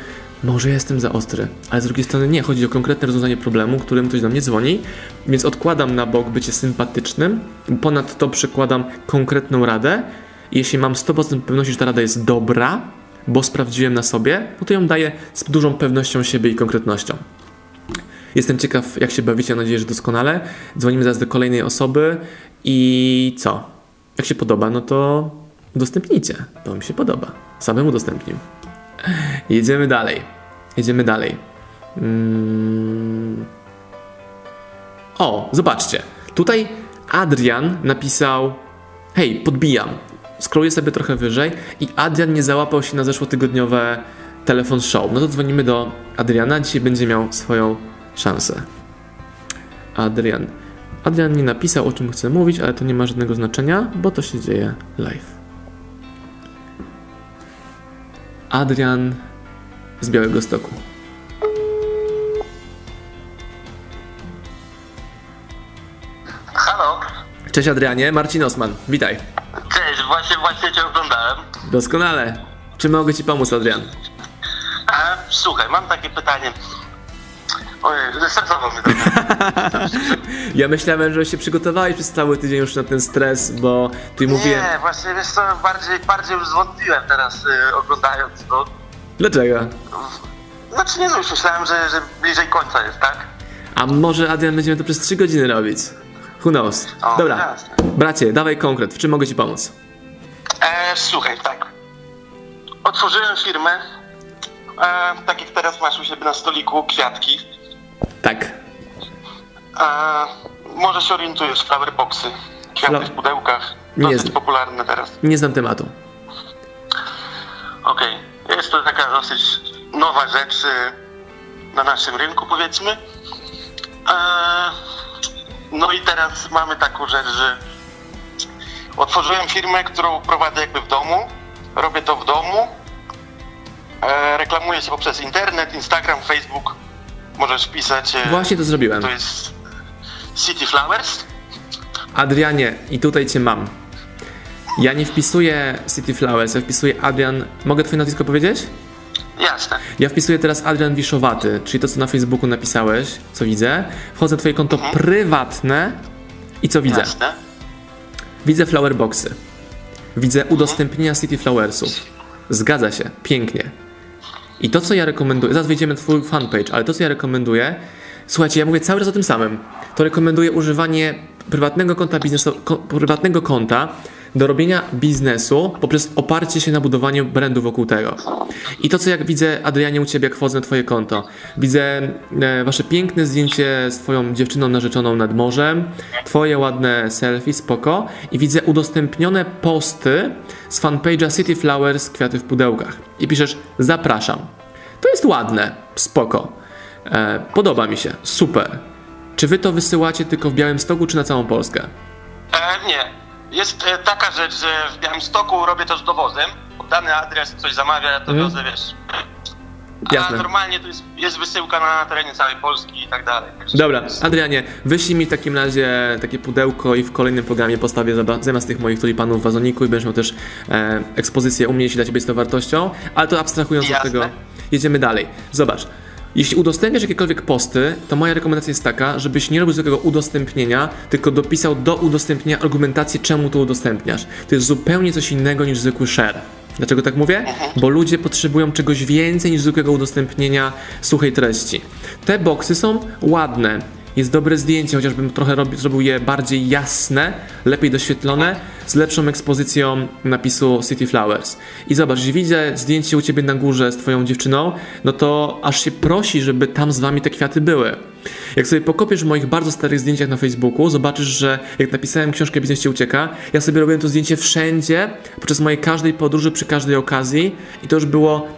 może jestem za ostry, ale z drugiej strony nie, chodzi o konkretne rozwiązanie problemu, którym ktoś do mnie dzwoni, więc odkładam na bok bycie sympatycznym, ponadto przykładam konkretną radę i jeśli mam 100% pewności, że ta rada jest dobra, bo sprawdziłem na sobie, no to ją daję z dużą pewnością siebie i konkretnością. Jestem ciekaw, jak się bawicie, mam nadzieję, że doskonale. Dzwonimy zaraz do kolejnej osoby i co? Jak się podoba, no to udostępnijcie. To mi się podoba. Samemu udostępnił. Jedziemy dalej. Jedziemy dalej. Mm. O, zobaczcie. Tutaj Adrian napisał: Hej, podbijam. Scrolluję sobie trochę wyżej i Adrian nie załapał się na zeszłotygodniowe telefon show. No to dzwonimy do Adriana. Dzisiaj będzie miał swoją szansę. Adrian. Adrian nie napisał o czym chce mówić, ale to nie ma żadnego znaczenia, bo to się dzieje live. Adrian z Białego Stoku. Halo. Cześć Adrianie, Marcin Osman, witaj. Cześć, właśnie, właśnie cię oglądałem. Doskonale. Czy mogę ci pomóc, Adrian? A, słuchaj, mam takie pytanie. Ojej, mnie. Ja myślałem, że się przygotowałeś przez cały tydzień już na ten stres, bo ty mówiłem... Nie, właśnie wiesz co, bardziej, bardziej już zwątpiłem teraz y, oglądając to. Dlaczego? Znaczy nie no, już myślałem, że, że bliżej końca jest, tak? A może Adrian będziemy to przez 3 godziny robić? Who knows? O, Dobra, jasne. bracie, dawaj konkret, w czym mogę ci pomóc? E, słuchaj, tak. Otworzyłem firmę, e, tak jak teraz masz u siebie na stoliku, kwiatki. Tak. E, może się orientujesz, flowerboxy, kwiaty Fla- w pudełkach. Nie Dosyć znam. popularne teraz. Nie znam tematu. Okej, jest to taka dosyć nowa rzecz y, na naszym rynku, powiedzmy. E, no i teraz mamy taką rzecz, że otworzyłem firmę, którą prowadzę jakby w domu. Robię to w domu. E, reklamuję się poprzez internet, Instagram, Facebook. Możesz pisać. e, Właśnie to zrobiłem. To jest City Flowers. Adrianie, i tutaj cię mam. Ja nie wpisuję City Flowers, ja wpisuję Adrian... Mogę twoje nazwisko powiedzieć? Jasne. Ja wpisuję teraz Adrian Wiszowaty, czyli to, co na Facebooku napisałeś, co widzę. Wchodzę w twoje konto prywatne i co widzę? Jasne. Widzę flowerboxy. Widzę udostępnienia City Flowersów. Zgadza się, pięknie. I to, co ja rekomenduję, zaraz wejdziemy na twój fanpage, ale to, co ja rekomenduję, słuchajcie, ja mówię cały czas o tym samym. To rekomenduję używanie prywatnego konta biznesu, ko, prywatnego konta do robienia biznesu poprzez oparcie się na budowaniu brandu wokół tego. I to, co jak widzę, Adrianie, u Ciebie, jak wchodzę na Twoje konto, widzę e, Wasze piękne zdjęcie z Twoją dziewczyną narzeczoną nad morzem, Twoje ładne selfie, spoko, i widzę udostępnione posty z fanpage'a City Flowers Kwiaty w pudełkach. I piszesz, zapraszam. To jest ładne, spoko. E, podoba mi się, super. Czy Wy to wysyłacie tylko w Białymstoku, czy na całą Polskę? E, nie. Jest e, taka rzecz, że w Białymstoku robię to z dowozem. Dany adres, coś zamawia, ja to wiozę, wiesz. Jasne. A normalnie to jest, jest wysyłka na terenie całej Polski i tak dalej. Dobra, Adrianie, wyślij mi w takim razie takie pudełko i w kolejnym programie postawię zamiast tych moich tulipanów w wazoniku i będziesz miał też e, ekspozycję u mnie, jeśli dla Ciebie jest to wartością, ale to abstrahując od Jasne. tego, jedziemy dalej. Zobacz, jeśli udostępniasz jakiekolwiek posty, to moja rekomendacja jest taka, żebyś nie robił zwykłego udostępnienia, tylko dopisał do udostępnienia argumentację, czemu to udostępniasz. To jest zupełnie coś innego niż zwykły share. Dlaczego tak mówię? Bo ludzie potrzebują czegoś więcej niż zwykłego udostępnienia suchej treści. Te boksy są ładne, jest dobre zdjęcie, chociażbym trochę robi, zrobił je bardziej jasne, lepiej doświetlone, z lepszą ekspozycją napisu City Flowers. I zobacz, jeśli widzę zdjęcie u ciebie na górze z twoją dziewczyną, no to aż się prosi, żeby tam z wami te kwiaty były. Jak sobie pokopiesz w moich bardzo starych zdjęciach na Facebooku, zobaczysz, że jak napisałem książkę Biznes Cię Ucieka, ja sobie robiłem to zdjęcie wszędzie, podczas mojej każdej podróży, przy każdej okazji i to już było,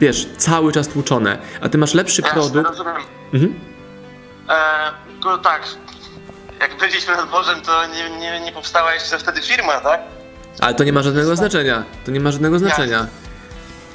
wiesz, cały czas tłuczone. A ty masz lepszy Jasne, produkt. rozumiem. Mhm. E, tak, jak byliśmy nad morzem, to nie, nie, nie powstała jeszcze wtedy firma, tak? Ale to nie ma żadnego znaczenia. To nie ma żadnego znaczenia.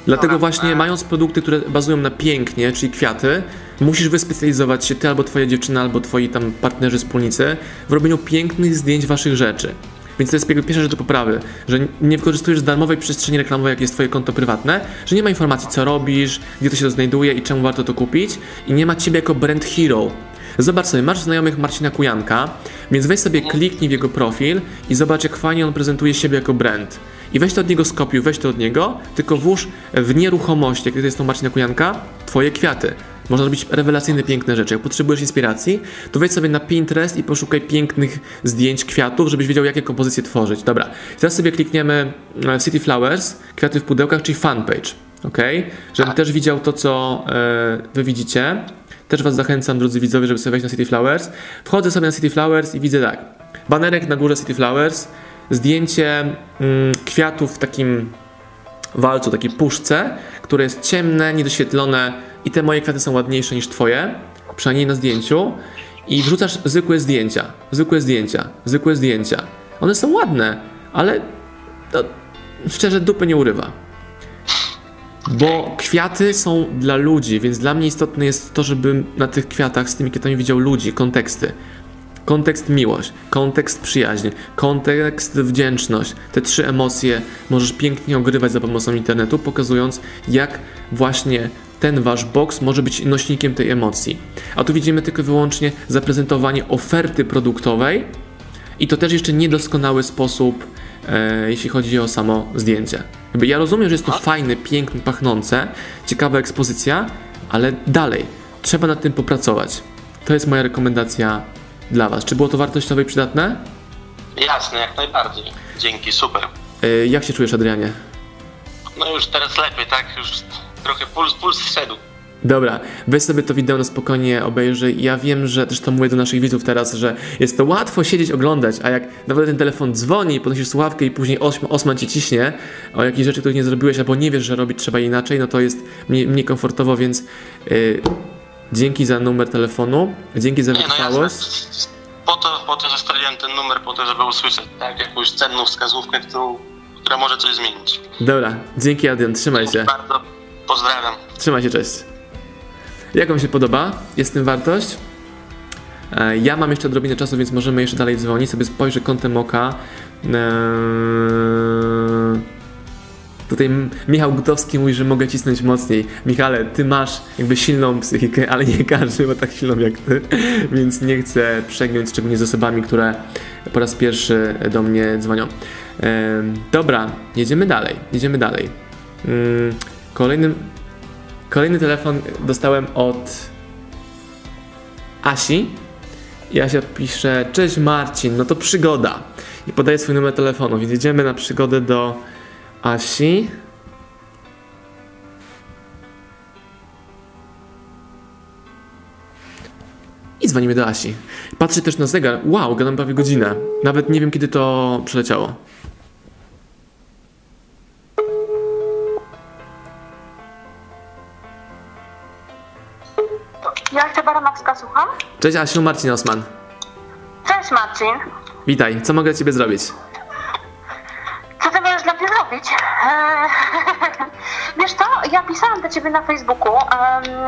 Dlatego Dobra. właśnie mając produkty, które bazują na pięknie, czyli kwiaty, musisz wyspecjalizować się ty albo twoja dziewczyna, albo twoi tam partnerzy, wspólnicy w robieniu pięknych zdjęć waszych rzeczy. Więc to jest pierwsza rzecz do poprawy, że nie wykorzystujesz darmowej przestrzeni reklamowej, jak jest twoje konto prywatne, że nie ma informacji, co robisz, gdzie to się znajduje i czemu warto to kupić i nie ma ciebie jako brand hero. Zobacz sobie, masz znajomych Marcina Kujanka, więc weź sobie kliknij w jego profil i zobacz, jak fajnie on prezentuje siebie jako brand. I weź to od niego skopiuj, weź to od niego, tylko włóż w nieruchomości, jak to jest to Marcina Kujanka, twoje kwiaty. Można robić rewelacyjne, piękne rzeczy. Jak potrzebujesz inspiracji, to wejdź sobie na Pinterest i poszukaj pięknych zdjęć kwiatów, żebyś wiedział, jakie kompozycje tworzyć. Dobra, teraz sobie klikniemy w City Flowers, kwiaty w pudełkach, czyli fanpage. ok? Żebym też widział to, co e, wy widzicie. Też was zachęcam, drodzy widzowie, żeby sobie wejść na City Flowers. Wchodzę sobie na City Flowers i widzę tak. Banerek na górze City Flowers, zdjęcie mm, kwiatów w takim walcu, takiej puszce, które jest ciemne, niedoświetlone i te moje kwiaty są ładniejsze niż twoje, przynajmniej na zdjęciu. I wrzucasz zwykłe zdjęcia, zwykłe zdjęcia, zwykłe zdjęcia. One są ładne, ale to szczerze dupy nie urywa. Bo kwiaty są dla ludzi, więc dla mnie istotne jest to, żebym na tych kwiatach z tymi kwiatami widział ludzi, konteksty. Kontekst miłość, kontekst przyjaźń, kontekst wdzięczność. Te trzy emocje możesz pięknie ogrywać za pomocą internetu, pokazując jak właśnie ten wasz box może być nośnikiem tej emocji. A tu widzimy tylko i wyłącznie zaprezentowanie oferty produktowej i to też jeszcze niedoskonały sposób, e, jeśli chodzi o samo zdjęcie. Jakby ja rozumiem, że jest to fajne, piękne, pachnące, ciekawa ekspozycja, ale dalej, trzeba nad tym popracować. To jest moja rekomendacja dla Was. Czy było to wartościowe i przydatne? Jasne, jak najbardziej. Dzięki, super. E, jak się czujesz, Adrianie? No już teraz lepiej, tak? Już trochę puls, puls wszedł. Dobra, weź sobie to wideo na spokojnie obejrzyj. Ja wiem, że też to mówię do naszych widzów teraz, że jest to łatwo siedzieć, oglądać, a jak nawet ten telefon dzwoni, podnosisz słuchawkę i później osm, osman ci ciśnie o jakieś rzeczy, których nie zrobiłeś, albo nie wiesz, że robić trzeba inaczej, no to jest mniej, mniej komfortowo, więc yy, dzięki za numer telefonu, dzięki za no wytrwałość. jasne. Po to, po to zostawiłem ten numer, po to, żeby usłyszeć tak, jakąś cenną wskazówkę, którą, która może coś zmienić. Dobra, dzięki Adrian, trzymaj się. Bardzo pozdrawiam. Trzymaj się, cześć. Jak Wam się podoba? Jest w tym wartość? E, Ja mam jeszcze odrobinę czasu, więc możemy jeszcze dalej dzwonić. Sobie spojrzę kątem oka. Eee, Tutaj Michał Gutowski mówi, że mogę cisnąć mocniej. Michale, ty masz jakby silną psychikę, ale nie każdy ma tak silną jak ty, więc nie chcę przegiąć, szczególnie z osobami, które po raz pierwszy do mnie dzwonią. Dobra, jedziemy dalej, jedziemy dalej. Mm, Kolejnym, kolejny telefon dostałem od Asi. I Asia pisze, cześć Marcin, no to przygoda. I podaje swój numer telefonu, więc jedziemy na przygodę do Asi. I dzwonimy do Asi. Patrzę też na zegar. Wow, gadam prawie godzinę. Nawet nie wiem, kiedy to przeleciało. Ja słucham. Cześć Asiu, Marcin Osman. Cześć Marcin. Witaj, co mogę Ciebie zrobić? Możesz dla mnie zrobić? Eee, Wiesz co, ja pisałam do ciebie na Facebooku,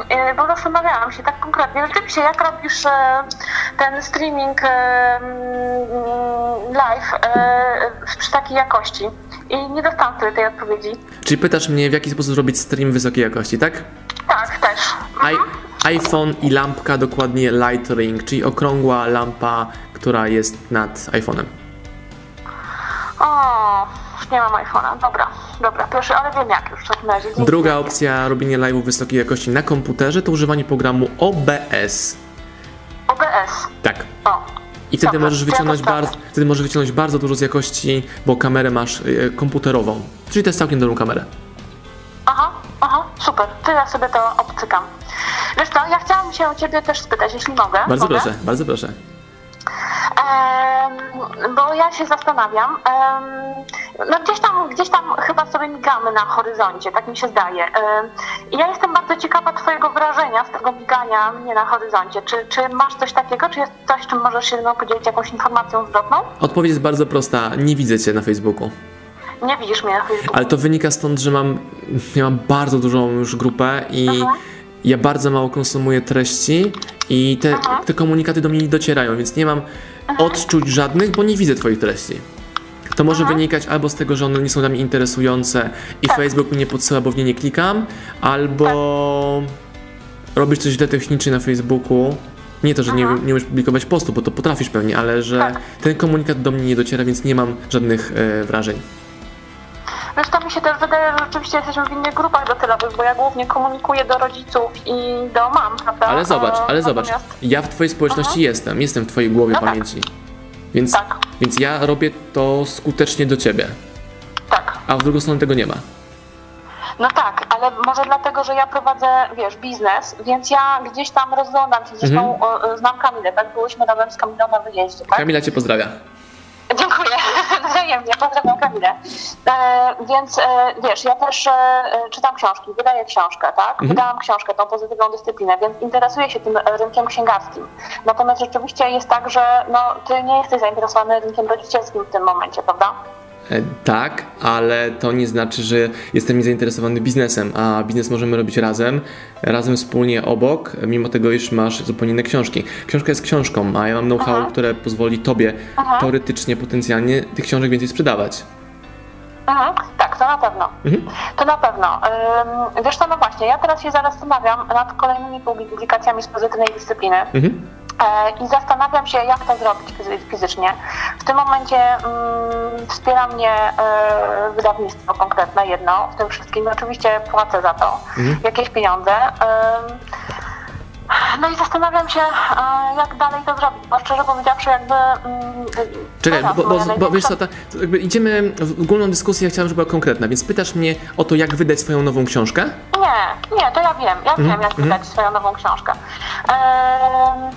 e, bo zastanawiałam się tak konkretnie, rzeczywiście jak robisz e, ten streaming em, live e, przy takiej jakości i nie dostałam wtedy tej odpowiedzi. Czyli pytasz mnie, w jaki sposób zrobić stream wysokiej jakości, tak? Tak, też. I, iPhone i lampka, dokładnie Light Ring, czyli okrągła lampa, która jest nad iPhone'em. O, nie mam iPhone'a, dobra, dobra, proszę, ale wiem jak już w takim razie. Dzięki Druga opcja robienia live'u wysokiej jakości na komputerze to używanie programu OBS. OBS, Tak. o. I wtedy Dobra, możesz ja wyciągnąć sprawdzę. bardzo, wtedy możesz wyciągnąć bardzo dużo z jakości, bo kamerę masz e, komputerową. Czyli to jest całkiem dobrą kamerę. Aha, aha, super, to ja sobie to obcykam. Wiesz co, ja chciałam się o ciebie też spytać, jeśli mogę. Bardzo mogę? proszę, bardzo proszę. Bo ja się zastanawiam, no gdzieś tam, gdzieś tam chyba sobie migamy na horyzoncie, tak mi się zdaje. Ja jestem bardzo ciekawa twojego wrażenia z tego migania mnie na horyzoncie. Czy, czy masz coś takiego, czy jest coś, czym możesz się ze mną podzielić jakąś informacją zwrotną? Odpowiedź jest bardzo prosta. Nie widzę Cię na Facebooku. Nie widzisz mnie na Facebooku. Ale to wynika stąd, że mam, ja mam bardzo dużą już grupę i Aha. ja bardzo mało konsumuję treści i te, Aha. te komunikaty do mnie nie docierają, więc nie mam odczuć żadnych, bo nie widzę Twoich treści. To może wynikać albo z tego, że one nie są dla mnie interesujące i Tak. Facebook mi nie podsyła, bo w nie nie klikam, albo robisz coś źle technicznie na Facebooku. Nie to, że nie, nie umiesz publikować postu, bo to potrafisz pewnie, ale że Tak. ten komunikat do mnie nie dociera, więc nie mam żadnych e, wrażeń. Wiesz, to mi się też wydaje, że rzeczywiście jesteśmy w innych grupach docelowych, bo ja głównie komunikuję do rodziców i do mam, prawda? Ale zobacz, ale zobacz. Ja w twojej społeczności jestem, jestem w twojej głowie No tak. pamięci. Więc, Tak. więc ja robię to skutecznie do ciebie, Tak. a w drugą stronę tego nie ma. No tak, ale może dlatego, że ja prowadzę, wiesz, biznes, więc ja gdzieś tam rozglądam się, zresztą Mhm. znam Kamilę, tak? Byłyśmy razem z Kamilą na wyjeździe, tak? Kamila cię pozdrawia. Dziękuję, wzajemnie, pozdrawiam Kamilę. E, więc e, wiesz, ja też e, czytam książki, wydaję książkę, tak? Mhm. Wydałam książkę, tą pozytywną dyscyplinę, więc interesuję się tym rynkiem księgarskim. Natomiast rzeczywiście jest tak, że no, ty nie jesteś zainteresowany rynkiem rodzicielskim w tym momencie, prawda? E, tak, ale to nie znaczy, że jestem niezainteresowany biznesem, a biznes możemy robić razem, razem wspólnie obok, mimo tego, iż masz zupełnie inne książki. Książka jest książką, a ja mam know-how, które pozwoli tobie teoretycznie, potencjalnie tych książek więcej sprzedawać. Mhm, tak, Tak, to na pewno. Mhm. To na pewno. Wiesz co, no właśnie, ja teraz się zastanawiam nad kolejnymi publikacjami z pozytywnej dyscypliny. Mhm. E, I zastanawiam się, jak to zrobić fizycznie. W tym momencie mm, wspiera mnie y, wydawnictwo konkretne, jedno w tym wszystkim. Oczywiście płacę za to mhm. jakieś pieniądze. Y, no i zastanawiam się, jak dalej to zrobić, bo szczerze powiedziawszy jakby... Mm, Czekaj, bo, bo, bo wiesz co, jakby idziemy w ogólną dyskusję, ja chciałam, żeby była konkretna, więc pytasz mnie o to, jak wydać swoją nową książkę? Nie, nie, to ja wiem, ja mm, wiem, jak mm. wydać swoją nową książkę. Ehm,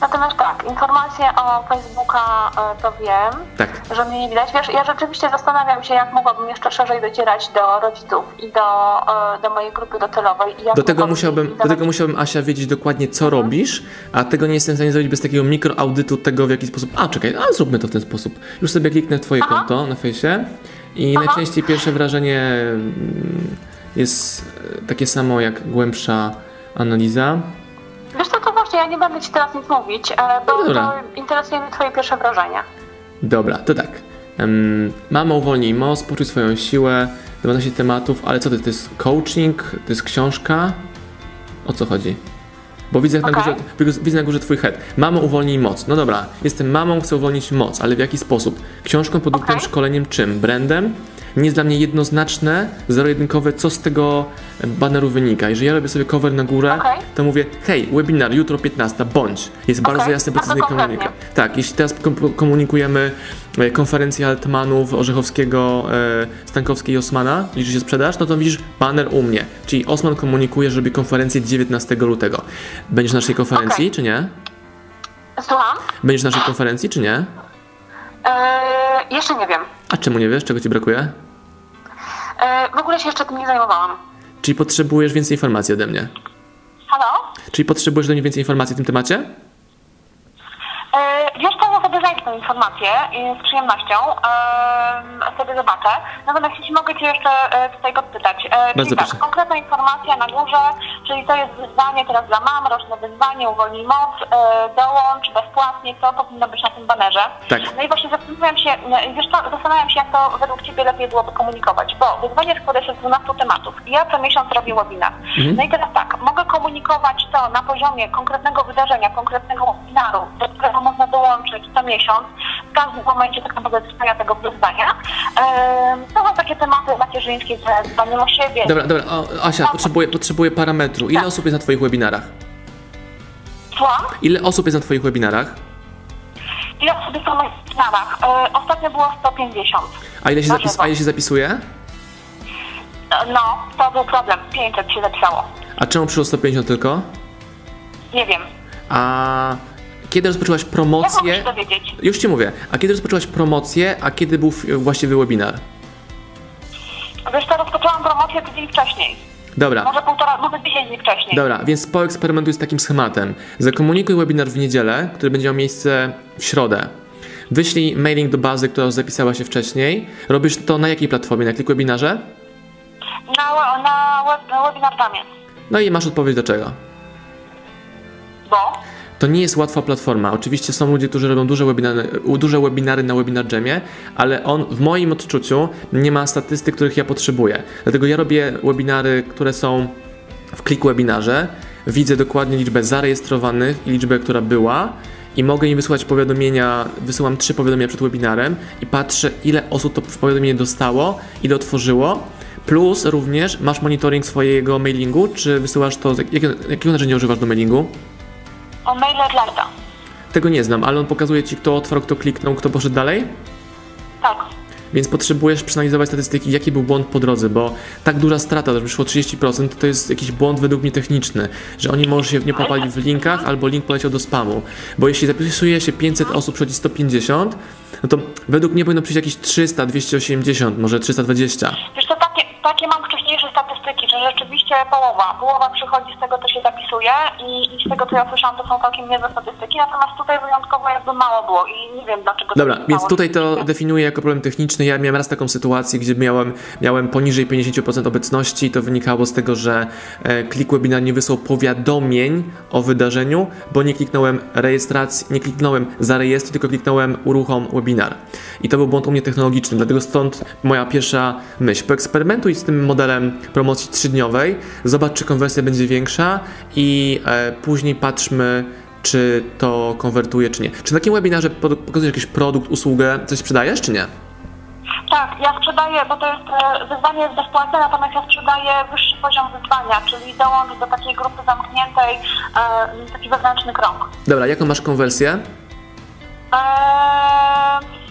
Natomiast tak, informacje o Facebooka e, to wiem, tak. że mnie nie widać. Wiesz, ja rzeczywiście zastanawiam się, jak mogłabym jeszcze szerzej docierać do rodziców i do, e, do mojej grupy docelowej. do, tego musiałbym, do tego musiałbym, Asia, wiedzieć dokładnie, co mhm. robisz, a tego nie jestem w stanie zrobić bez takiego mikroaudytu tego, w jaki sposób... A, czekaj, a zróbmy to w ten sposób. Już sobie kliknę w twoje Aha. konto na fejsie i Aha. najczęściej pierwsze wrażenie mm, jest e, takie samo jak głębsza analiza. Wiesz co, to właśnie, ja nie będę Ci teraz nic mówić, e, bo no interesuje mnie Twoje pierwsze wrażenia. Dobra, to tak. Um, mama uwolnij most, poczuj swoją siłę, 12 tematów, ale co to, to jest coaching, to jest książka? O co chodzi? Bo widzę, okay. na górze, widzę na górze twój head. Mamo, uwolnij moc. No dobra, jestem mamą, chcę uwolnić moc, ale w jaki sposób? Książką, produktem, okay. szkoleniem, czym? Brandem? Nie jest dla mnie jednoznaczne, zero-jedynkowe, co z tego baneru wynika. Jeżeli ja robię sobie cover na górę, okay. to mówię, hej, webinar jutro 15, bądź. Jest okay. bardzo jasny, precyzyjny komunikat. Tak, jeśli teraz komunikujemy e, konferencję Altmanów, Orzechowskiego, e, Stankowskiej i Osmana, liczy się sprzedaż, no to widzisz banner u mnie. Czyli Osman komunikuje, że robi konferencję 19 lutego. Będziesz na naszej konferencji, okay. czy nie? Słucham? Będziesz na naszej konferencji, czy nie? Eee, jeszcze nie wiem. A czemu nie wiesz? Czego ci brakuje? E, w ogóle się jeszcze tym nie zajmowałam. Czyli potrzebujesz więcej informacji ode mnie? Halo? Czyli potrzebujesz do mnie więcej informacji w tym temacie? E, wiesz co, tę informację i z przyjemnością e, sobie zobaczę. Natomiast jeśli mogę Cię jeszcze e, tutaj podpytać. E, Bardzo tak, konkretna informacja na górze, czyli to jest wyzwanie teraz dla mam, roczne wyzwanie, uwolnij moc, e, dołącz bezpłatnie, to powinno być na tym banerze. Tak. No i właśnie zastanawiam się, wiesz co, zastanawiam się, jak to według Ciebie lepiej byłoby komunikować, bo wyzwanie składa się z 12 tematów ja co miesiąc robię webinar. Mhm. No i teraz tak, mogę komunikować to na poziomie konkretnego wydarzenia, konkretnego webinaru, do którego można dołączyć co miesiąc. W każdym momencie tak naprawdę trwania tego wyzwania. To są takie tematy macierzyńskie, z dbaniem o siebie. Dobra, dobra. O, Asia, no. potrzebuję, potrzebuję parametru. Ile tak. osób jest na Twoich webinarach? Co? Ile osób jest na Twoich webinarach? Ile osób jest na moich webinarach? E, ostatnio było 150. A ile się, zapis, a ile się zapisuje? E, no, to był problem. 500 się zapisało. A czemu przyszło 150 tylko? Nie wiem. A kiedy rozpoczęłaś promocję? Dowiedzieć? Już ci mówię. A kiedy rozpoczęłaś promocję, a kiedy był właściwy webinar? Wiesz co, rozpoczęłam promocję tydzień wcześniej. Dobra. Może półtora, może 10 dni wcześniej. Dobra, więc poeksperymentuj z takim schematem. Zakomunikuj webinar w niedzielę, który będzie miał miejsce w środę. Wyślij mailing do bazy, która zapisała się wcześniej. Robisz to na jakiej platformie? Na Click Webinarze? Na, na, web, na webinar No i masz odpowiedź do czego? Bo? To nie jest łatwa platforma. Oczywiście są ludzie, którzy robią duże webinary, duże webinary na Webinar Jamie, ale on w moim odczuciu nie ma statystyk, których ja potrzebuję. Dlatego ja robię webinary, które są w Click Webinarze. Widzę dokładnie liczbę zarejestrowanych i liczbę, która była i mogę im wysłać powiadomienia, wysyłam trzy powiadomienia przed webinarem i patrzę ile osób to powiadomienie dostało, ile otworzyło. Plus również masz monitoring swojego mailingu, czy wysyłasz to, jakiego, jakiego narzędzia używasz do mailingu? O MailerLite'a. Tego nie znam, ale on pokazuje ci, kto otworzył, kto kliknął, kto poszedł dalej? Tak. Więc potrzebujesz przeanalizować statystyki, jaki był błąd po drodze, bo tak duża strata, że wyszło 30%, to jest jakiś błąd według mnie techniczny, że oni może się nie popali w linkach, albo link poleciał do spamu. Bo jeśli zapisuje się 500 osób, przychodzi 150, no to według mnie powinno przyjść jakieś 300, 280, może 320. Wiesz, to takie, takie mam wcześniejsze statystyki, rzeczywiście połowa, połowa przychodzi z tego, co się zapisuje i, i z tego, co ja słyszałam, to są całkiem niezłe statystyki, natomiast tutaj wyjątkowo jakby mało było i nie wiem dlaczego Dobra, więc tutaj to definiuję jako problem techniczny. Ja miałem raz taką sytuację, gdzie miałem, miałem poniżej 50% obecności i to wynikało z tego, że e, klik webinar nie wysłał powiadomień o wydarzeniu, bo nie kliknąłem rejestracji, nie kliknąłem zarejestruj, tylko kliknąłem uruchom webinar. I to był błąd u mnie technologiczny, dlatego stąd moja pierwsza myśl. Poeksperymentuj z tym modelem promocji trzydniowej, zobacz czy konwersja będzie większa i e, później patrzmy czy to konwertuje, czy nie. Czy na takim webinarze pokazujesz jakiś produkt, usługę, coś sprzedajesz, czy nie? Tak, ja sprzedaję, bo to jest e, wyzwanie jest bezpłatne, natomiast ja sprzedaję wyższy poziom wyzwania, czyli dołącz do takiej grupy zamkniętej e, taki wewnętrzny krąg. Dobra, jaką masz konwersję? Eee,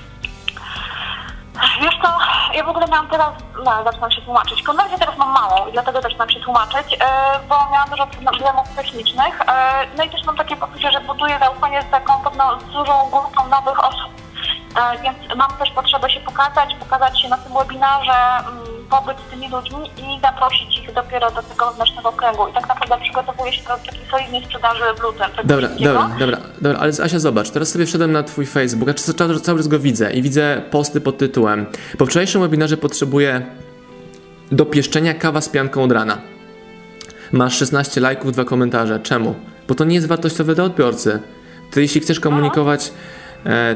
wiesz co, ja w ogóle miałam teraz, no zaczynam się tłumaczyć. Konwersję teraz mam małą i dlatego zaczynam się tłumaczyć, e, bo miałam dużo problemów technicznych. E, no i też mam takie poczucie, że buduję zaufanie z taką pewną dużą grupą nowych osób. E, więc mam też potrzebę się pokazać, pokazać się na tym webinarze, mm, pobyć z tymi ludźmi i zaprosić ich dopiero do tego wewnętrznego kręgu. I tak naprawdę przygotowuję się do takiej solidnej sprzedaży blutem. tego Dobra, dobra, dobra, dobra, ale Asia zobacz, teraz sobie wszedłem na twój Facebook, a czy cały, cały czas go widzę i widzę posty pod tytułem Po wczorajszym webinarze potrzebuję do pieszczenia kawa z pianką od rana. Masz 16 lajków, dwa komentarze. Czemu? Bo to nie jest wartościowe dla odbiorcy. Ty jeśli chcesz komunikować e,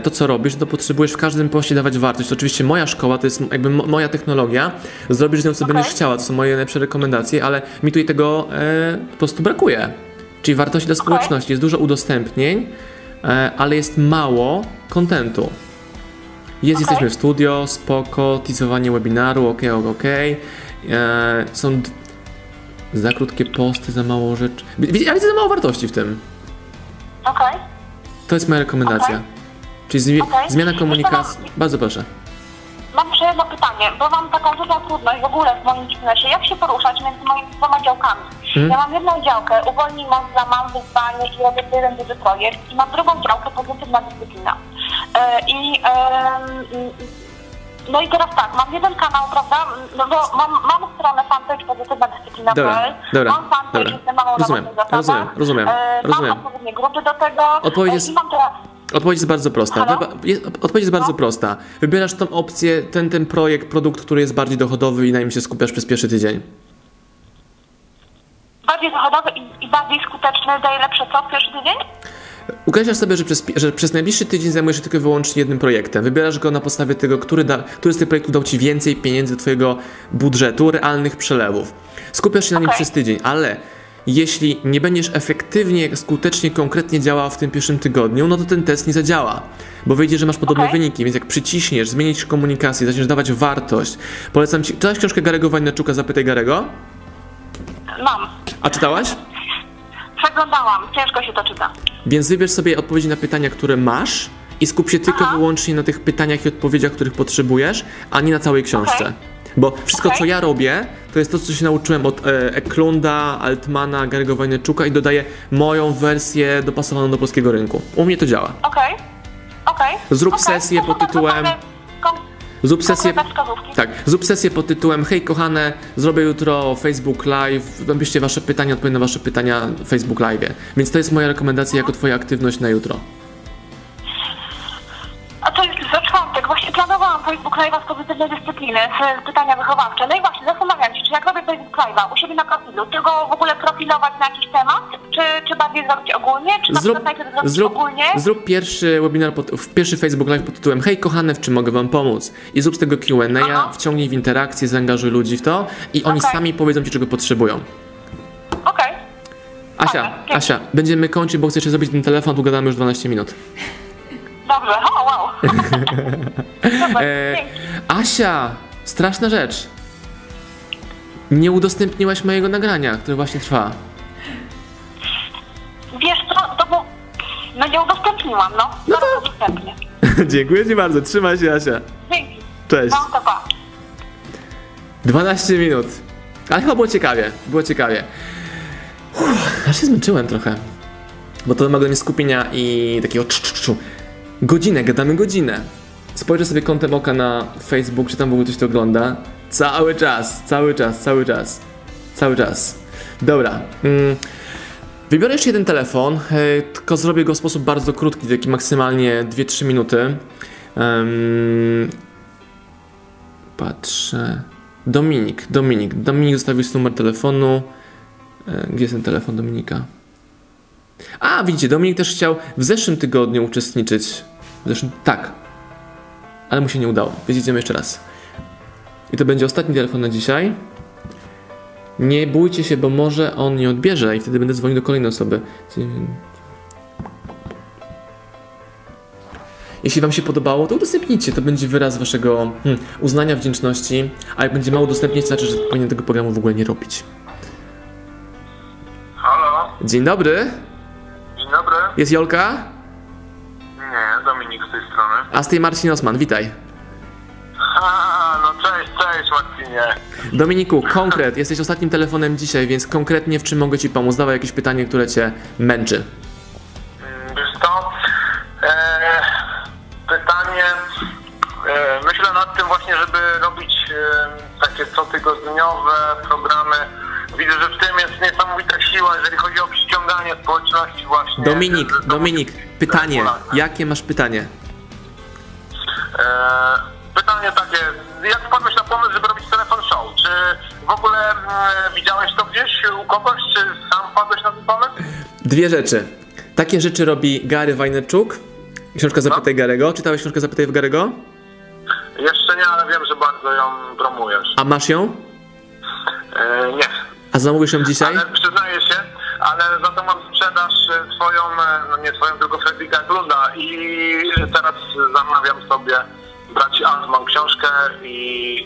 to, co robisz, to potrzebujesz w każdym poście dawać wartość. To oczywiście moja szkoła, to jest jakby mo- moja technologia. Zrobisz z nią, co Okej. będziesz chciała. To są moje najlepsze rekomendacje, ale mi tutaj tego e, po prostu brakuje. Czyli wartości dla społeczności. Jest dużo udostępnień, e, ale jest mało kontentu. Jest, jesteśmy w studio, spoko, teasowanie webinaru, ok, ok, ok. E, są za krótkie posty, za mało rzeczy. Ja widzę za mało wartości w tym. Okej. To jest moja rekomendacja. Czyli zmi- Okej. zmiana komunikacji. co, Bardzo proszę. Mam jeszcze jedno pytanie, bo mam taką dużą trudność w ogóle w moim biznesie. Jak się poruszać między moimi dwoma działkami? Hmm? Ja mam jedną działkę, uwolnij mozga, mam wyzwanie i robię jeden duży projekt i mam drugą działkę, pozytywna dyscyplina. E, I em, no i teraz tak, mam jeden kanał, prawda? No bo mam, mam stronę fanpage pozytywna dyscyplina. Dobra, dobra, Mam fanpage, dobra. jestem mamą Rozumiem, na rozumiem, rozumiem, E, rozumiem. Mam odpowiednie grupy do tego. Odpowiedź e, jest- I mam teraz Odpowiedź jest bardzo prosta. Halo? Odpowiedź jest bardzo No. prosta. Wybierasz tą opcję, ten, ten projekt, produkt, który jest bardziej dochodowy i na nim się skupiasz przez pierwszy tydzień. bardziej zachodowy i, i bardziej skuteczny, daje lepsze co w pierwszy tydzień? Określasz sobie, że przez, że przez najbliższy tydzień zajmujesz się tylko i wyłącznie jednym projektem. Wybierasz go na podstawie tego, który, da, który z tych projektów dał Ci więcej pieniędzy do Twojego budżetu, realnych przelewów. Skupiasz się na nim przez tydzień, ale jeśli nie będziesz efektywnie, skutecznie, konkretnie działał w tym pierwszym tygodniu, no to ten test nie zadziała. Bo wyjdzie, że masz podobne Okej. wyniki, więc jak przyciśniesz, zmienisz komunikację, zaczniesz dawać wartość. Polecam Ci. Czytałaś książkę Garego Wajnaczuka Zapytaj Garego? Mam. A czytałaś? Przeglądałam, ciężko się to czyta. Więc wybierz sobie odpowiedzi na pytania, które masz i skup się tylko Aha. wyłącznie na tych pytaniach i odpowiedziach, których potrzebujesz, a nie na całej książce. Okej. Bo wszystko, Okej. co ja robię, to jest to, co się nauczyłem od e, Eklunda, Altmana, Gary'ego Wajneczuka i dodaję moją wersję dopasowaną do polskiego rynku. U mnie to działa. Okej. Okej. Zrób Okej. sesję są pod tytułem- Zrób sesję... Tak, zrób sesję pod tytułem Hej kochane, zrobię jutro Facebook Live, napiszcie wasze pytania, odpowiem na wasze pytania w Facebook Live. Więc to jest moja rekomendacja jako twoja aktywność na jutro. A to planowałam Facebook Live'a z pozytywnej dyscypliny, z pytania wychowawcze. No i właśnie zastanawiam się, czy jak robię Facebook Live'a u siebie na profilu, czy go w ogóle profilować na jakiś temat, czy, czy bardziej zrobić ogólnie, czy na Zrób, przykład najpierw zrobić zrób, ogólnie? zrób pierwszy webinar, pod, w- pierwszy Facebook Live pod tytułem Hej kochane, w czym mogę wam pomóc? I zrób z tego Q&A, wciągnij w interakcję, zaangażuj ludzi w to i oni Okej. sami powiedzą ci, czego potrzebują. Okej. Asia, Fajne, pięknie. Asia, będziemy kończyć, bo chcę jeszcze zrobić ten telefon, tu gadamy już 12 minut. Dobrze. O, wow. E. Asia, straszna rzecz. Nie udostępniłaś mojego nagrania, które właśnie trwa. Wiesz co, to bo... No nie udostępniłam, no. No to- udostępnię. Dziękuję ci bardzo, trzymaj się Asia. Dzięki. Cześć. No to pa. 12 minut. Ale chyba było ciekawie, było ciekawie. Uff, aż się zmęczyłem trochę. Bo to wymaga mnie skupienia i takiego czu, czu, czu. Godzinę, gadamy godzinę. Spojrzę sobie kątem oka na Facebook, czy tam w ogóle ktoś to ogląda. Cały czas, cały czas, cały czas. Cały czas. Dobra. Mm. Wybiorę jeszcze jeden telefon, e, tylko zrobię go w sposób bardzo krótki, taki maksymalnie 2-3 minuty. Um, patrzę. Dominik, Dominik. Dominik zostawił numer telefonu. E, gdzie jest ten telefon Dominika? A, widzicie, Dominik też chciał w zeszłym tygodniu uczestniczyć. W zeszłym, tak. Ale mu się nie udało. Widzicie jeszcze raz. I to będzie ostatni telefon na dzisiaj. Nie bójcie się, bo może on nie odbierze i wtedy będę dzwonił do kolejnej osoby. Jeśli Wam się podobało, to udostępnijcie. To będzie wyraz Waszego hmm, uznania, wdzięczności. A jak będzie mało udostępnić, to znaczy, że powinien tego programu w ogóle nie robić. Halo, Dzień dobry. Dzień dobry. Jest Jolka? Nie, Dominik z tej strony. A z tej Marcin Osman. Witaj. A, no cześć, cześć Marcinie. Dominiku, konkret. Jesteś ostatnim telefonem dzisiaj, więc konkretnie w czym mogę Ci pomóc? Dawaj jakieś pytanie, które Cię męczy. Mm, Wiesz e, pytanie, e, myślę nad tym właśnie, żeby robić e, takie cotygodniowe programy. Widzę, że w tym jest niesamowita siła, jeżeli chodzi o przyciąganie społeczności właśnie. Dominik, z- Dominik, pytanie. Jakie masz pytanie? E, pytanie takie, jak wpadłeś na pomysł, żeby robić telefon show? Czy w ogóle mm, widziałeś to gdzieś u kogoś, czy sam wpadłeś na ten pomysł? Dwie rzeczy. Takie rzeczy robi Gary Wajnerczuk. Książka Zapytaj Garego. Czytałeś książkę Zapytaj w Garego? Jeszcze nie, ale wiem, że bardzo ją promujesz. A masz ją? E, nie. A zamówisz ją dzisiaj? Ale przyznaję się, ale za to mam sprzedaż e, twoją, e, no nie twoją, tylko Fredrika Glunda i teraz zamawiam sobie braci Altman książkę i,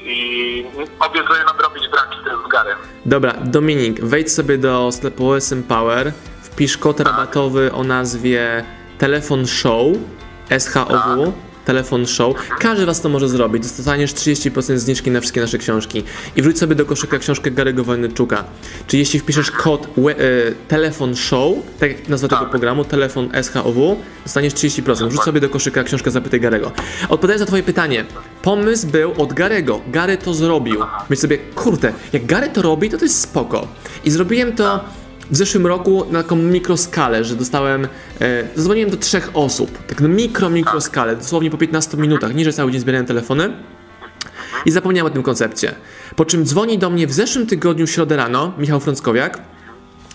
i obiecuję nadrobić braki z Garym. Dobra, Dominik, wejdź sobie do sklepu OSM Power, wpisz kod rabatowy o nazwie Telefon Show, SHOW, Telefon Show. Każdy was to może zrobić. Dostaniesz 30% zniżki na wszystkie nasze książki. I wróć sobie do koszyka książkę Gary'ego Wojnarczuka. Czyli jeśli wpiszesz kod we, e, Telefon Show, tak jak nazwa tego programu, Telefon SHOW, dostaniesz 30%. Wrzuć sobie do koszyka książkę Zapytaj Garego. Odpowiadając na twoje pytanie, pomysł był od Garego. Gary to zrobił. Myślę sobie, kurde, jak Gary to robi, to to jest spoko. I zrobiłem to w zeszłym roku na taką mikroskalę, że dostałem, e, zadzwoniłem do trzech osób, tak na mikro, mikroskalę, dosłownie po 15 minutach, nie że cały dzień zbierałem telefony i zapomniałem o tym koncepcie. Po czym dzwoni do mnie w zeszłym tygodniu, w środę rano, Michał Frąckowiak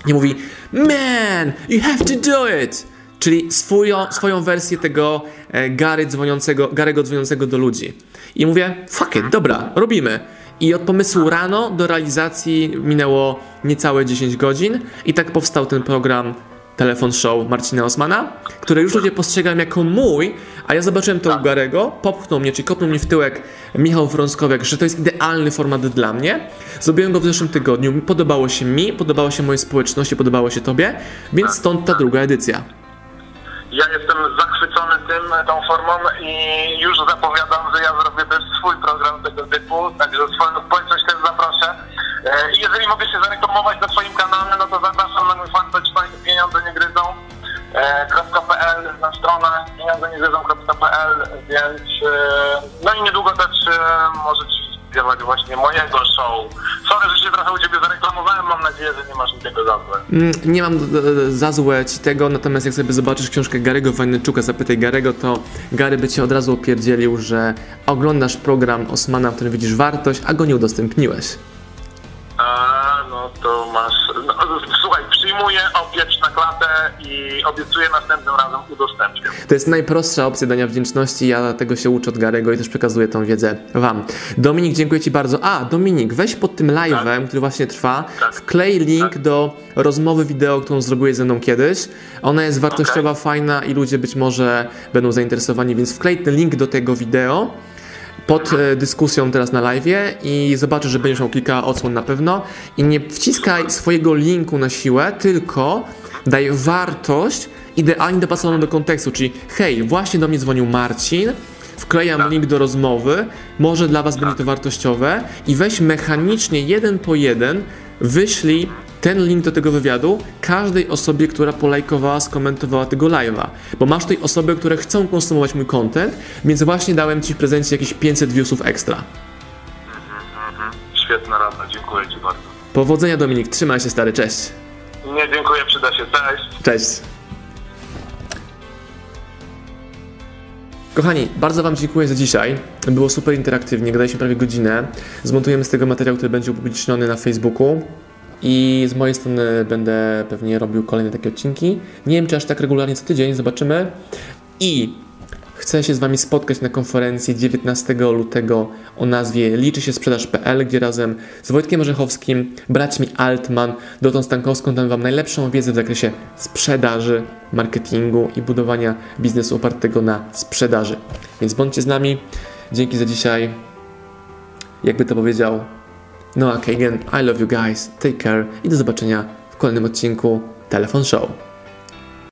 i mówi Man, you have to do it! Czyli swoją, swoją wersję tego e, Gary dzwoniącego, Garego dzwoniącego do ludzi. I mówię, fuck it, dobra, robimy. I od pomysłu rano do realizacji minęło niecałe 10 godzin i tak powstał ten program Telefon Show Marcina Osmana, który już ludzie postrzegają jako mój, a ja zobaczyłem to u Garego, popchnął mnie, czyli kopnął mnie w tyłek Michał Frąckowiak, że to jest idealny format dla mnie. Zrobiłem go w zeszłym tygodniu, podobało się mi, podobało się mojej społeczności, podobało się tobie, więc stąd ta druga edycja. Ja jestem zachwycony tym, tą formą i już zapowiadam, że ja zrobię też swój program tego typu, także swoją społeczność też zaproszę. E, jeżeli mogę się zareklamować na swoim kanale, no to zapraszam na mój fanpage Fajne Pieniądze Nie Gryzą e, .pl na stronę pieniądze nie gryzą.pl, więc e, no i niedługo też e, możecie śpiewać właśnie mojego show. Sorry, że się trochę u Ciebie zareklamowałem, mam nadzieję, że nie masz niczego za złe. Mm, Nie mam e, za złe ci tego, natomiast jak sobie zobaczysz książkę Garego Wajneczuka, zapytaj Garego, to Gary by cię od razu opierdzielił, że oglądasz program Osmana, w którym widzisz wartość, a go nie udostępniłeś. A, no to masz. No, słuchaj, przyjmuję opiecz na klatę i obiecuję następnym razem udostępnię. To jest najprostsza opcja dania wdzięczności, ja tego się uczę od Garego i też przekazuję tą wiedzę wam. Dominik, dziękuję ci bardzo. A, Dominik, weź pod tym live'em, który właśnie trwa, wklej link do rozmowy wideo, którą zrobiłeś ze mną kiedyś. Ona jest wartościowa, fajna i ludzie być może będą zainteresowani, więc wklej ten link do tego wideo pod e, dyskusją teraz na live i zobaczysz, że będziesz miał kilka odsłon na pewno. I nie wciskaj swojego linku na siłę, tylko daj wartość idealnie dopasowaną do kontekstu, czyli hej, właśnie do mnie dzwonił Marcin, wklejam link do rozmowy, może dla Was będzie to wartościowe i weź mechanicznie jeden po jeden wyślij ten link do tego wywiadu każdej osobie, która polajkowała, skomentowała tego live'a. Bo masz tutaj osoby, które chcą konsumować mój content, więc właśnie dałem Ci w prezencie jakieś 500 viewsów ekstra. Świetna rada, dziękuję Ci bardzo. Powodzenia Dominik, trzymaj się stary, cześć. Nie, dziękuję, przyda się. Cześć. Cześć. Kochani, bardzo Wam dziękuję za dzisiaj. Było super interaktywnie, gadaliśmy prawie godzinę. Zmontujemy z tego materiał, który będzie upubliczniony na Facebooku. I z mojej strony będę pewnie robił kolejne takie odcinki. Nie wiem, czy aż tak regularnie co tydzień, zobaczymy. I Chcę się z Wami spotkać na konferencji 19 lutego o nazwie Liczy się sprzedaż.pl, gdzie razem z Wojtkiem Orzechowskim, braćmi Altman, Dotą Stankowską dam Wam najlepszą wiedzę w zakresie sprzedaży, marketingu i budowania biznesu opartego na sprzedaży. Więc bądźcie z nami. Dzięki za dzisiaj. Jakby to powiedział Noah Kagan, I love you guys, take care i do zobaczenia w kolejnym odcinku Telefon Show.